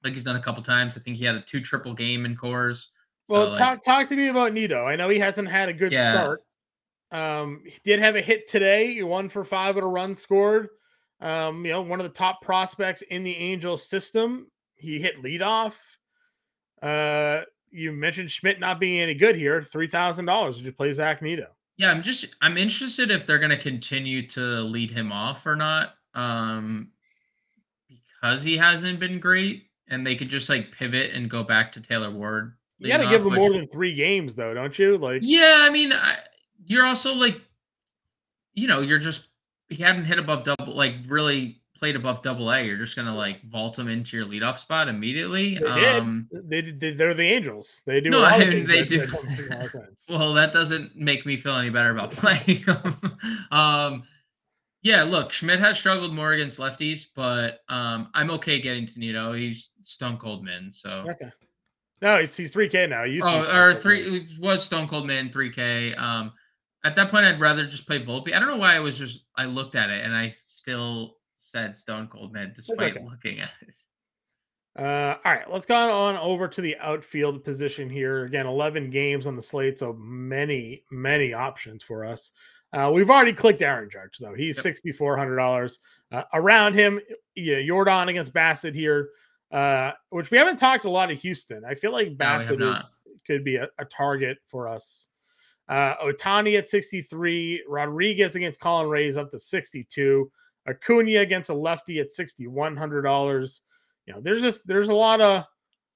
like he's done a couple times. I think he had a two triple game in Coors. So, well like, talk talk to me about Neto. I know he hasn't had a good Yeah. start. Um he did have a hit today. One for five with a run scored. Um you know one of the top prospects in the angels system. He hit leadoff. Uh you mentioned schmidt not being any good here. $3000 did you play Zach Neto? Yeah, I'm just I'm interested if they're going to continue to lead him off or not. Um, because he hasn't been great, and they could just like pivot and go back to Taylor Ward. You got to give him which, more than three games, though, don't you? Like, yeah, I mean, I, you're also like, you know, you're just he hadn't hit above double, like really played above double A. You're just gonna like vault him into your leadoff spot immediately. They um, did. They, they're the Angels. They do. No, I mean, they do. well, that doesn't make me feel any better about playing um, yeah, look, Schmidt has struggled more against lefties, but um, I'm okay getting to Neto. He's stone cold min, so okay. No, he's he's three K now. He oh, or three was stone cold Man three K. Um, at that point, I'd rather just play Volpe. I don't know why I was just I looked at it and I still said stone cold Man despite okay. looking at it. Uh, all right, let's go on over to the outfield position here. Again, 11 games on the slate, so many, many options for us. Uh, we've already clicked Aaron Judge, though. He's yep. $6,400. Uh, around him, yeah, Jordan against Bassett here, uh, which we haven't talked a lot of Houston. I feel like Bassitt no, is, could be a, a, target for us. Uh, Ohtani at 63, Rodriguez against Colin Rea's up to 62, Acuna against a lefty at $6,100. You know, there's just there's a lot of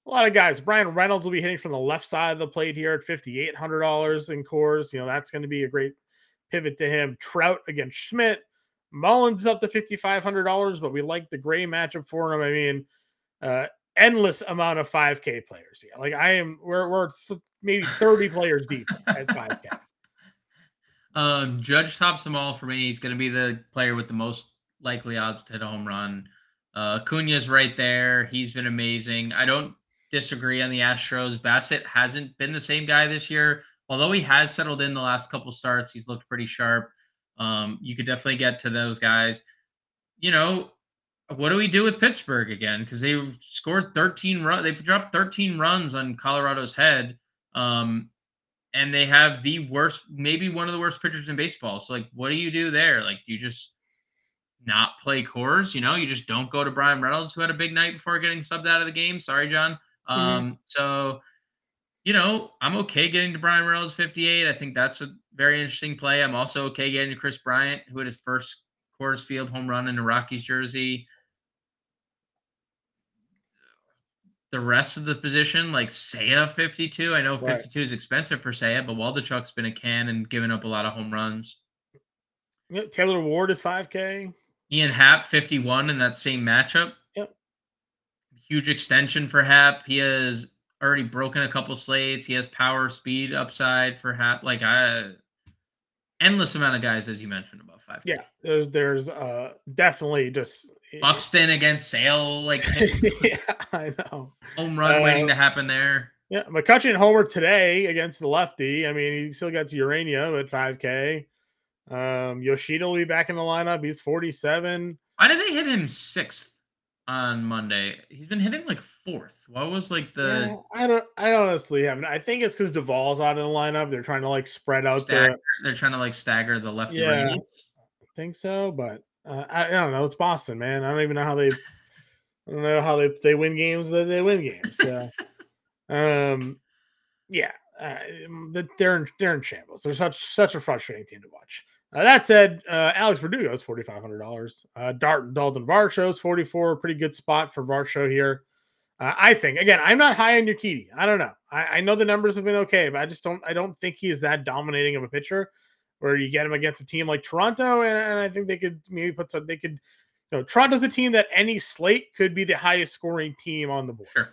a lot of guys. Bryan Reynolds will be hitting from the left side of the plate here at $5,800 in Coors. You know, that's going to be a great pivot to him. Trout against Schmidt. Mullins up to $5,500, but we like the gray matchup for him. I mean, uh, endless amount of 5K players here. Like I am, we're, we're th- maybe 30 players deep at 5K. Um, Judge tops them all for me. He's going to be the player with the most likely odds to hit a home run. Uh, Cunha's right there. He's been amazing. I don't disagree on the Astros. Bassitt hasn't been the same guy this year although he has settled in the last couple starts, he's looked pretty sharp. Um, you could definitely get to those guys. You know, what do we do with Pittsburgh again? Because they scored 13 runs, they dropped 13 runs on Colorado's head. Um, and they have the worst, maybe one of the worst pitchers in baseball. So, like, what do you do there? Like, do you just not play Coors? You know, you just don't go to Bryan Reynolds, who had a big night before getting subbed out of the game. Sorry, John. Mm-hmm. Um, mm-hmm. so you know, I'm okay getting to Bryan Reynolds 58. I think that's a very interesting play. I'm also okay getting to Kris Bryant, who had his first Coors Field home run in a Rockies jersey. The rest of the position, like Seiya 52. I know 52 right. is expensive for Seiya, but Waldichuk's been a can and given up a lot of home runs. Taylor Ward is 5K. Ian Happ 51 in that same matchup. Yep. Huge extension for Happ. He has already broken a couple slates. He has power, speed, upside for half. Like I, endless amount of guys as you mentioned above five. Yeah, there's there's uh definitely just Buxton against Sale. Like yeah, I know home run uh, waiting to happen there. Yeah, McCutchen homer today against the lefty. I mean, he still got to Urena at 5K. Um, Yoshida will be back in the lineup. He's 47. Why did they hit him sixth? on Monday. He's been hitting like fourth. What was like the? I don't. I honestly haven't. I think it's because Duvall's out in the lineup. They're trying to like spread out. Stagger, the... They're trying to like stagger the lefty. Yeah, I think so, but uh, I, I, don't know. It's Boston, man. I don't even know how they. I don't know how they they win games. That they win games. So, um, yeah, uh, they're in, they're in shambles. They're such such a frustrating team to watch. Uh, that said, uh, Alex Verdugo is forty five hundred dollars. Uh, Dart Dalton Varsho's forty four, pretty good spot for Varsho here. Uh, I think again, I'm not high on Urquidy. I don't know. I, I, know the numbers have been okay, but I just don't. I don't think he is that dominating of a pitcher. Where you get him against a team like Toronto, and, and I think they could maybe put some. They could, you know, Toronto's a team that any slate could be the highest scoring team on the board. Sure,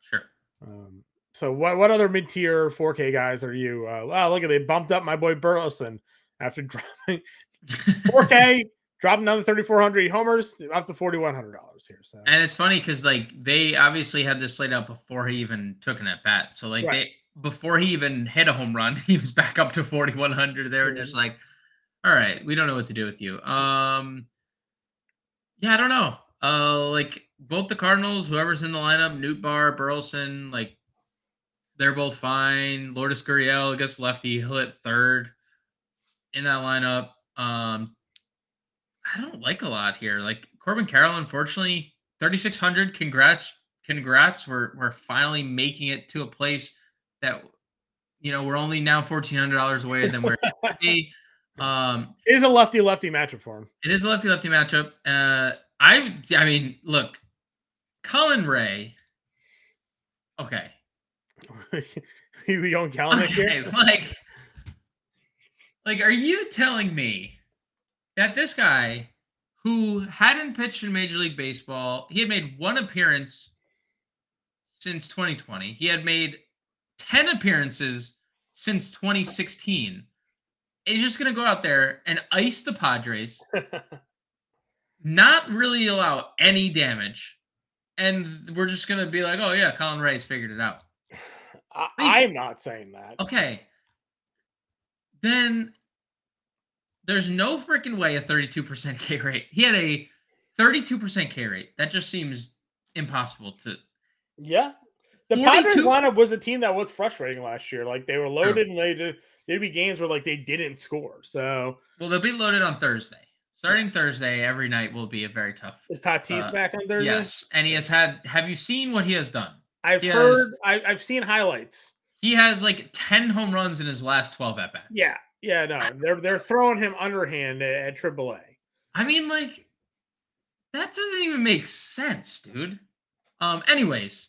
sure. Um, so what what other mid tier 4K guys are you? Uh, oh, look at they bumped up my boy Burleson after dropping 4K, dropping down to 3,400 homers, up to $4,100 here. So, and it's funny because like they obviously had this laid out before he even took an at bat. So like right. they before he even hit a home run, he was back up to 4,100. They were just like, all right, we don't know what to do with you. Um, yeah, I don't know. Uh, like both the Cardinals, whoever's in the lineup, Nootbaar, Burleson, like they're both fine. Lourdes Gurriel against lefty, he'll hit third in that lineup. Um, I don't like a lot here. Like Corbin Carroll, unfortunately, 3,600. Congrats. Congrats. We're, we're finally making it to a place that, you know, we're only now fourteen hundred dollars away than we're um it is a lefty lefty matchup for him. It is a lefty lefty matchup. Uh I I mean, look, Colin Rea. Okay. we going Kelenic okay, here? Like, like, are you telling me that this guy who hadn't pitched in Major League Baseball, he had made one appearance since 2020. He had made 10 appearances since 2016. Is just going to go out there and ice the Padres, not really allow any damage. And we're just going to be like, oh, yeah, Colin Rea's figured it out. I, am not saying that. Okay. Then there's no freaking way a 32% K rate. He had a 32% K rate. That just seems impossible to. Yeah. The 42... Padres lineup was a team that was frustrating last year. Like they were loaded and they did, there'd be games where like they didn't score. So well, they'll be loaded on Thursday. Starting Thursday, every night will be a very tough. Is Tatis uh, back on Thursday? Yes, and he has had. Have you seen what he has done? I've he heard. Has, I, I've seen highlights. He has like ten home runs in his last twelve at bats. Yeah, yeah, no, they're they're throwing him underhand at, AAA. I mean, like that doesn't even make sense, dude. Um, anyways,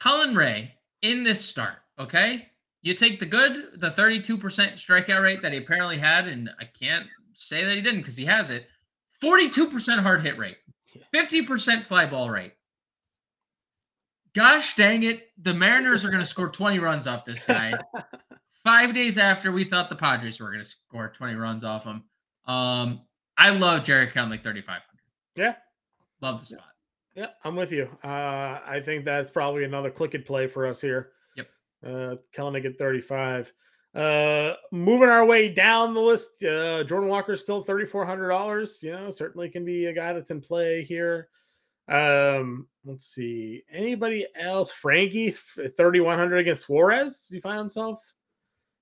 Colin Rea in this start, okay? You take the good, the 32% strikeout rate that he apparently had, and I can't say that he didn't because he has it. 42% hard hit rate, 50% fly ball rate. Gosh dang it. The Mariners are going to score 20 runs off this guy. Five days after we thought the Padres were going to score 20 runs off him. Um, I love Jarred Kelenic 3,500. Yeah. Love the spot. Yeah, I'm with you. Uh, I think that's probably another click and play for us here. Yep. Uh, Kelenic at 35. Uh, moving our way down the list, uh, Jordan Walker still thirty four hundred dollars. You know, certainly can be a guy that's in play here. Um, let's see, anybody else? Frankie thirty one hundred against Suarez. Does he find himself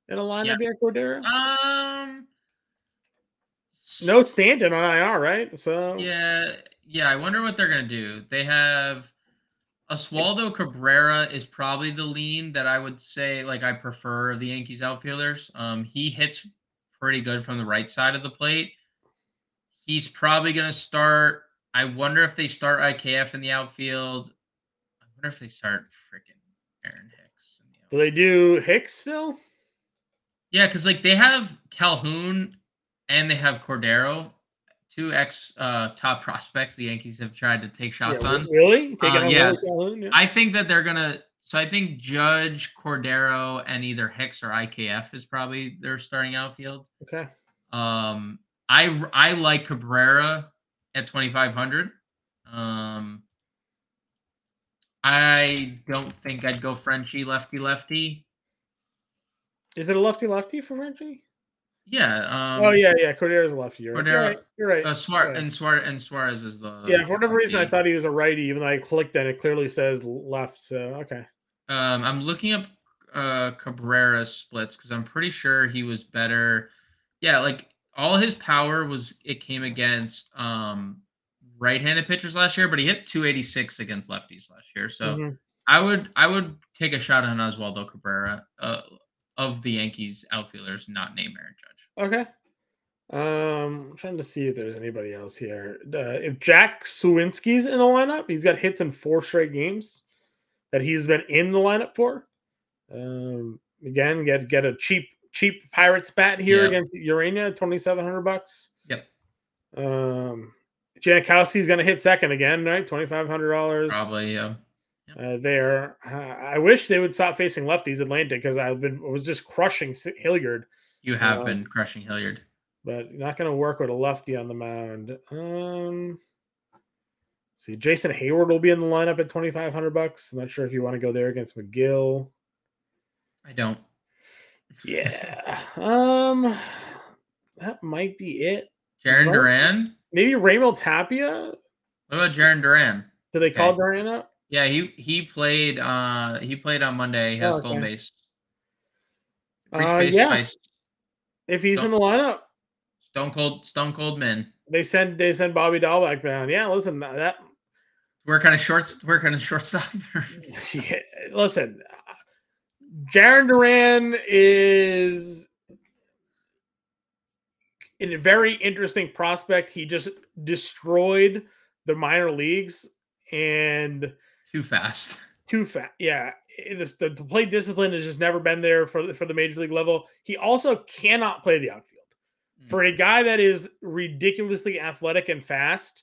in a lineup yeah. here, Cordero? Um, no Stanton on IR, right? So yeah, yeah. I wonder what they're gonna do. They have Oswaldo Cabrera is probably the lean that I would say like I prefer of the Yankees outfielders. Um, he hits pretty good from the right side of the plate. He's probably going to start. I wonder if they start IKF in the outfield. I wonder if they start freaking Aaron Hicks. The do they do Hicks still? Yeah, because like they have Calhoun and they have Cordero, two ex uh, top prospects the Yankees have tried to take shots yeah, on. Really? Uh, yeah. yeah. I think that they're gonna. So I think Judge, Cordero, and either Hicks or IKF is probably their starting outfield. Okay. Um, I I like Cabrera at twenty five hundred. Um, I don't think I'd go Franchy lefty lefty. Is it a lefty lefty for Franchy? Yeah. Um, oh yeah, yeah. Cordero's a lefty. You're right. You're right. Uh, Suarez, right. and Suarez and Suarez is the yeah. For whatever reason, I thought he was a righty, even though I clicked and it clearly says left. So okay. Um, I'm looking up uh Cabrera splits because I'm pretty sure he was better. Yeah, like all his power was it came against um right-handed pitchers last year, but he hit 286 against lefties last year. So mm-hmm. I would I would take a shot on Oswaldo Cabrera uh, of the Yankees outfielders, not name Aaron Judge. Okay. Um, I'm trying to see if there's anybody else here. Uh, if Jack Suwinski's in the lineup, he's got hits in four straight games that he's been in the lineup for. Um, again, get get a cheap cheap Pirates bat here yep. against Urena, twenty seven hundred bucks. Yep. Um, Janikowski's going to hit second again, right? Twenty five hundred dollars. Probably, yeah. Yep. Uh, there, uh, I wish they would stop facing lefties Atlantic because I've been was just crushing Hilliard you have um, been crushing Hilliard, but not going to work with a lefty on the mound. Um, see, Jason Heyward will be in the lineup at twenty five hundred bucks. I'm Not sure if you want to go there against McGill. I don't. Yeah. um, that might be it. Jarren Duran. Maybe Raimel Tapia. What about Jarren Duran? Did they call okay. Duran up? Yeah, he he played. Uh, he played on Monday. He has oh, okay. stolen base. uh, yeah. Twice. If he's Stone, in the lineup, Stone Cold, Stone Cold men. They send they send Bobby Dalbec down. Yeah, listen, that we're kind of short. We're kind of shortstop. yeah, listen, Jarren Duran is a very interesting prospect. He just destroyed the minor leagues and too fast. Too fast. Yeah. The, the, the, play discipline has just never been there for, for the major league level. He also cannot play the outfield. Mm. For a guy that is ridiculously athletic and fast,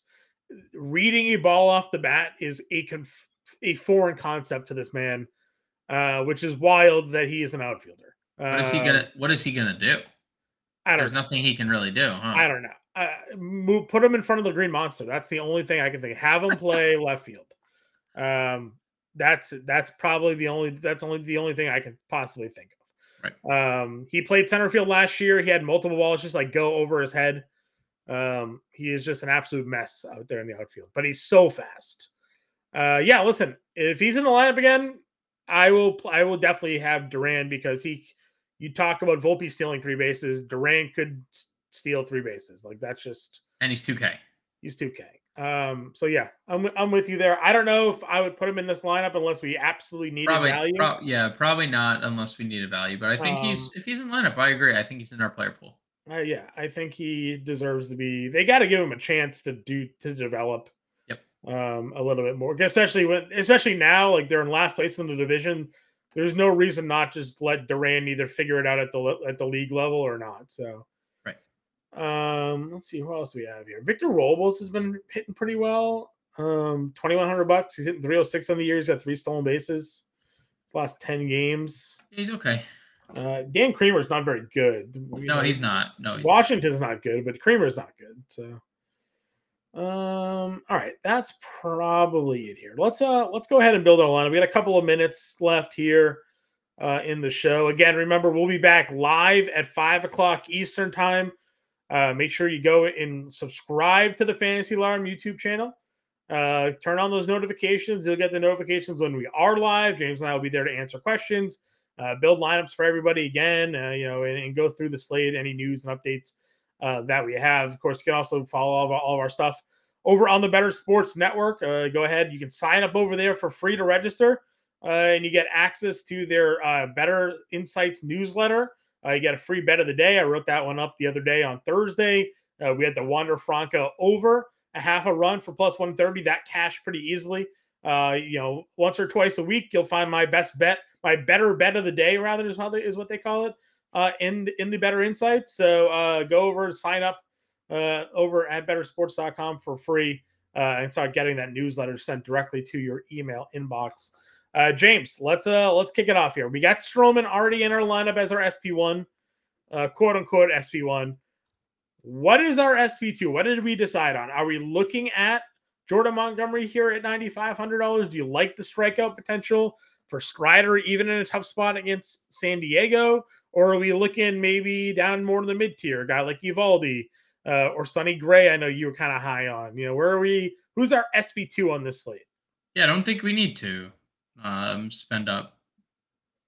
reading a ball off the bat is a conf- a foreign concept to this man, uh, which is wild that he is an outfielder. What is he gonna um, What is he gonna do? I don't. There's know. nothing he can really do. Huh? I don't know. Uh, move, put him in front of the Green Monster. That's the only thing I can think. Have him play left field. Um, that's that's probably the only that's only the only thing I can possibly think of. Right. Um, he played center field last year. He had multiple balls just like go over his head. Um, he is just an absolute mess out there in the outfield, but he's so fast. Uh, yeah, listen, if he's in the lineup again, I will I will definitely have Duran because he you talk about Volpe stealing three bases, Duran could steal three bases. Like that's just and he's 2K. He's 2K. Um, so yeah, I'm I'm with you there. I don't know if I would put him in this lineup unless we absolutely need probably, value. Pro- yeah, probably not unless we need a value. But I think um, he's if he's in lineup, I agree. I think he's in our player pool. Uh, yeah, I think he deserves to be. They got to give him a chance to do to develop. Yep. Um, a little bit more, especially when, especially now, like they're in last place in the division. There's no reason not just let Duran either figure it out at the at the league level or not. So. Um, let's see who else do we have here. Victor Robles has been hitting pretty well. Um, twenty one hundred bucks. He's hitting three hundred oh six on the year. He's got three stolen bases. His last ten games. He's okay. Uh, Dean Kremer's not very good. No, he's not. No, he's Washington's not. not good, but Kremer's not good. So, um, all right, that's probably it here. Let's uh, let's go ahead and build our lineup. We got a couple of minutes left here uh, in the show. Again, remember we'll be back live at five o'clock Eastern time. Uh, make sure you go and subscribe to the Fantasy Alarm YouTube channel. Uh, turn on those notifications. You'll get the notifications when we are live. James and I will be there to answer questions uh, build lineups for everybody again, uh, you know, and, and, go through the slate, any news and updates uh, that we have. Of course, you can also follow all of our, all of our stuff over on the Better Sports Network. Uh, go ahead, you can sign up over there for free to register, uh, and you get access to their uh, Better Insights newsletter. You get a free bet of the day. I wrote that one up the other day on Thursday. we had the Wander Franco over a half a run for plus 130. That cash pretty easily. you know, once or twice a week, you'll find my best bet my better bet of the day, rather is how they is what they call it uh, in in the Better Insights. So uh, go over and sign up uh, over at bettersports.com for free uh, and start getting that newsletter sent directly to your email inbox. Uh, James, let's uh let's kick it off here. We got Stroman already in our lineup as our SP one, uh, quote unquote SP one. What is our SP two? What did we decide on? Are we looking at Jordan Montgomery here at ninety five hundred dollars? Do you like the strikeout potential? for Strider, even in a tough spot against San Diego? Or are we looking maybe down more in the mid tier, guy like Eovaldi uh, or Sonny Gray? I know you were kind of high on. You know, where are we? Who's our SP2 on this slate? Yeah, I don't think we need to um, spend up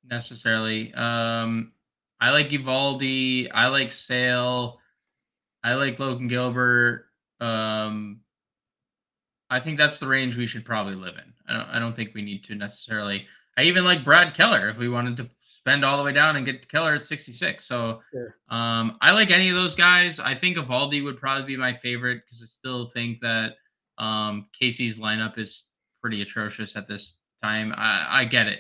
necessarily. Um, I like Eovaldi. I like Sale. I like Logan Gilbert. Um, I think that's the range we should probably live in. I don't. I don't think we need to necessarily I even like Brad Keller if we wanted to spend all the way down and get Keller at 66. So sure. um, I like any of those guys. I think Eovaldi would probably be my favorite because I still think that um, Casey's lineup is pretty atrocious at this time. I, I get it.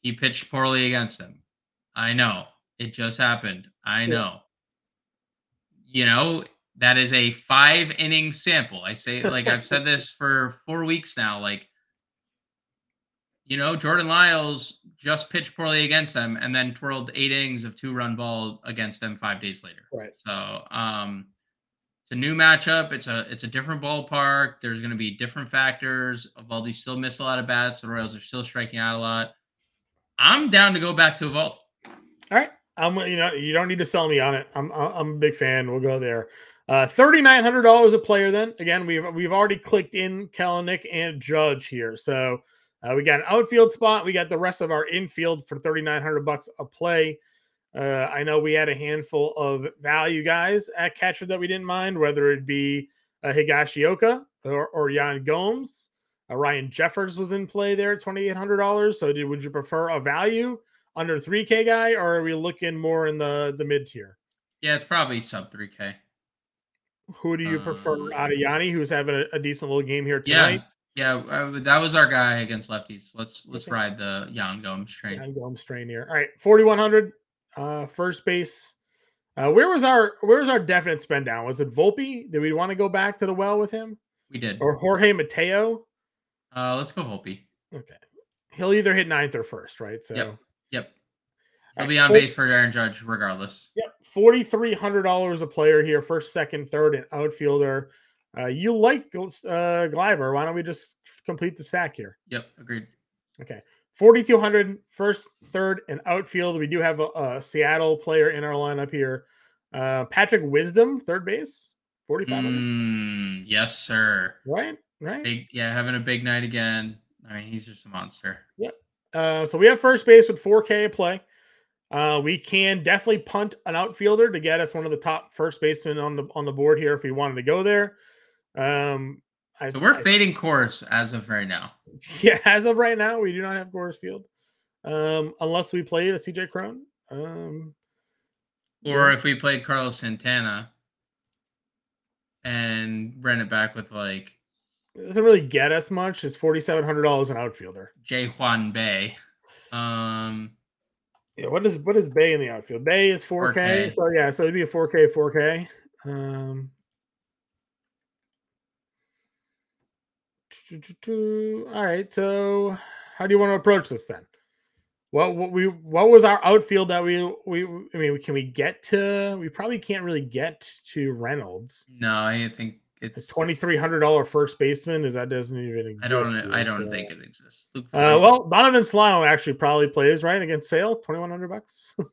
He pitched poorly against them. I know. It just happened. I know. You know, that is a five inning sample. I say, like, I've said this for four weeks now. Like, you know, Jordan Lyles just pitched poorly against them and then twirled eight innings of two run ball against them five days later. Right. So um it's a new matchup. It's a it's a different ballpark. There's gonna be different factors. Eovaldi still missed a lot of bats. The Royals are still striking out a lot. I'm down to go back to Eovaldi. All right. I'm you know, you don't need to sell me on it. I'm I'm a big fan. We'll go there. Uh, thirty nine hundred dollars a player. Then again, we've we've already clicked in Kelenic and Judge here, so uh, we got an outfield spot. We got the rest of our infield for 3900 bucks a play. Uh, I know we had a handful of value guys at catcher that we didn't mind, whether it be uh, Higashioka or, or Yan Gomes. Uh, Ryan Jeffers was in play there at $2,800. So, did, would you prefer a value under 3K guy, or are we looking more in the the mid tier? Yeah, it's probably sub 3K. Who do you prefer Um, out of Yanni, who's having a, a decent little game here tonight? Yeah, yeah, uh, that was our guy against lefties. Let's let's Okay. ride the Yan Gomes train. I'm going strain here. All right, 4100 uh first base. Uh where was our where was our definite spend down? Was it Volpe? Did we want to go back to the well with him? We did. Or Jorge Mateo? Uh, let's go Volpe. Okay. He'll either hit ninth or first, right? So Yep. Yep. He'll right, be on four- base for Aaron Judge regardless. Yep, forty three hundred dollars a player here, first, second, third, and outfielder. Uh, you like uh, Gleiber? Why don't we just complete the stack here? Yep, agreed. Okay, 4,200 first, third, and outfield. We do have a, a Seattle player in our lineup here. Uh, Patrick Wisdom, third base, 4,500. Mm, yes, sir. Right, right. Big, yeah, having a big night again. I mean, he's just a monster. Uh, so we have first base with 4K a play. Uh, we can definitely punt an outfielder to get us one of the top first basemen on the on the board here if we wanted to go there. Um, I, So we're I- fading Coors as of right now. yeah, as of right now, we do not have Coors Field, um, unless we played a CJ Cron. Um, Or Yeah. if we played Carlos Santana and ran it back with like it doesn't really get us much. It's forty seven hundred dollars an outfielder. Ji Hwan Bae. Um, Yeah, what is what is Bae in the outfield? Bae is four K. 4K. So yeah, so it'd be a four K, four K. Um. All right. So, how do you want to approach this then? What, what we what was our outfield that we we I mean can we get to? We probably can't really get to Reynolds. no, I think it's twenty three hundred dollar first baseman is that doesn't even exist. I don't. I don't think it exists. Luke Uh, well, Donovan Solano actually probably plays right against Sale, twenty one hundred bucks.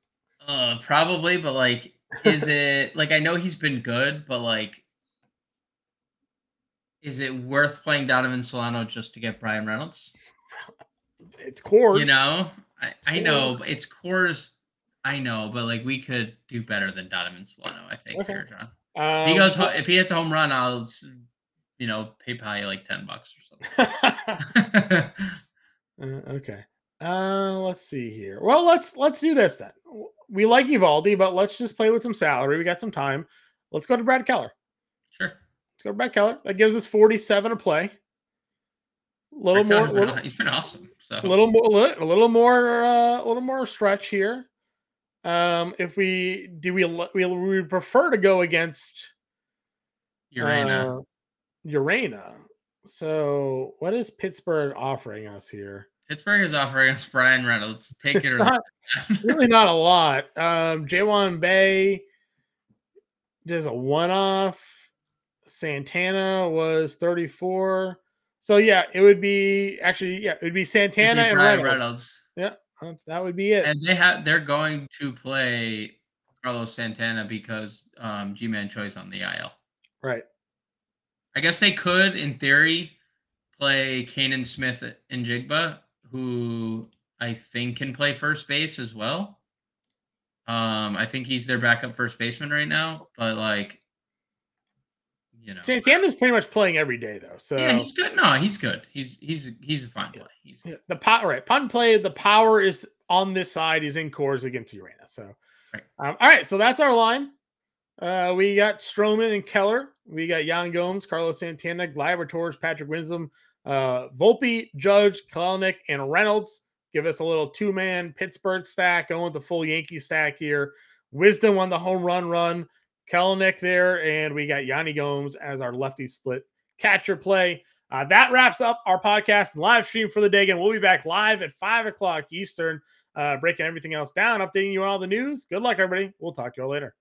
Uh, probably, but like, is it like I know he's been good, but like, is it worth playing Donovan Solano just to get Bryan Reynolds? it's Coors, You know, I, I know but it's Coors. I know, but like we could do better than Donovan Solano. I think Okay. here, John. Um, If he goes, if he hits a home run, I'll, you know, PayPal you like ten bucks or something. Uh, okay. Uh, let's see here. Well, let's let's do this then. We like Eovaldi, but let's just play with some salary. We got some time. Let's go to Brad Keller. Go to Keller. That gives us forty seven a play. A little Rick more, been little, he's been awesome. So a little more, a little, a little more, uh, a little more stretch here. Um, if we do, we we we would prefer to go against Urena. uh, Urena. So, what is Pittsburgh offering us here? Pittsburgh is offering us Bryan Reynolds. Take It's it or not- really not a lot. Um, Ji Hwan Bae does a one off. Santana was 34. So yeah, it would be actually, yeah, it would be Santana be and Reynolds. Reynolds. That's- That would be it. And they have they're going to play Carlos Santana because um Ji Man Choi's on the IL. right. I guess they could, in theory, play Kanan Smith and Jigba, who I think can play first base as well. Um, I think he's their backup first baseman right now, but like, you know, Santana's pretty much playing every day though. So yeah, he's good. No, he's good. He's he's he's a fine play. He's Yeah, the power right pun play the power is on this side is in Coors against Urena. So Right. um, all right, so that's our line. Uh, we got Stroman and Keller. We got Yan Gomes, Carlos Santana, Gleiber Torres, Patrick Wisdom, uh, Volpe, Judge, Kelenic, and Reynolds. Give us a little two-man Pittsburgh stack going with the full Yankee stack here. Wisdom on the home run run, Kelenic there, and we got Yanni Gomes as our lefty split catcher play. Uh, that wraps up our podcast and live stream for the day. Again, we'll be back live at five o'clock Eastern, uh, breaking everything else down, updating you on all the news. Good luck, everybody. We'll talk to you all later.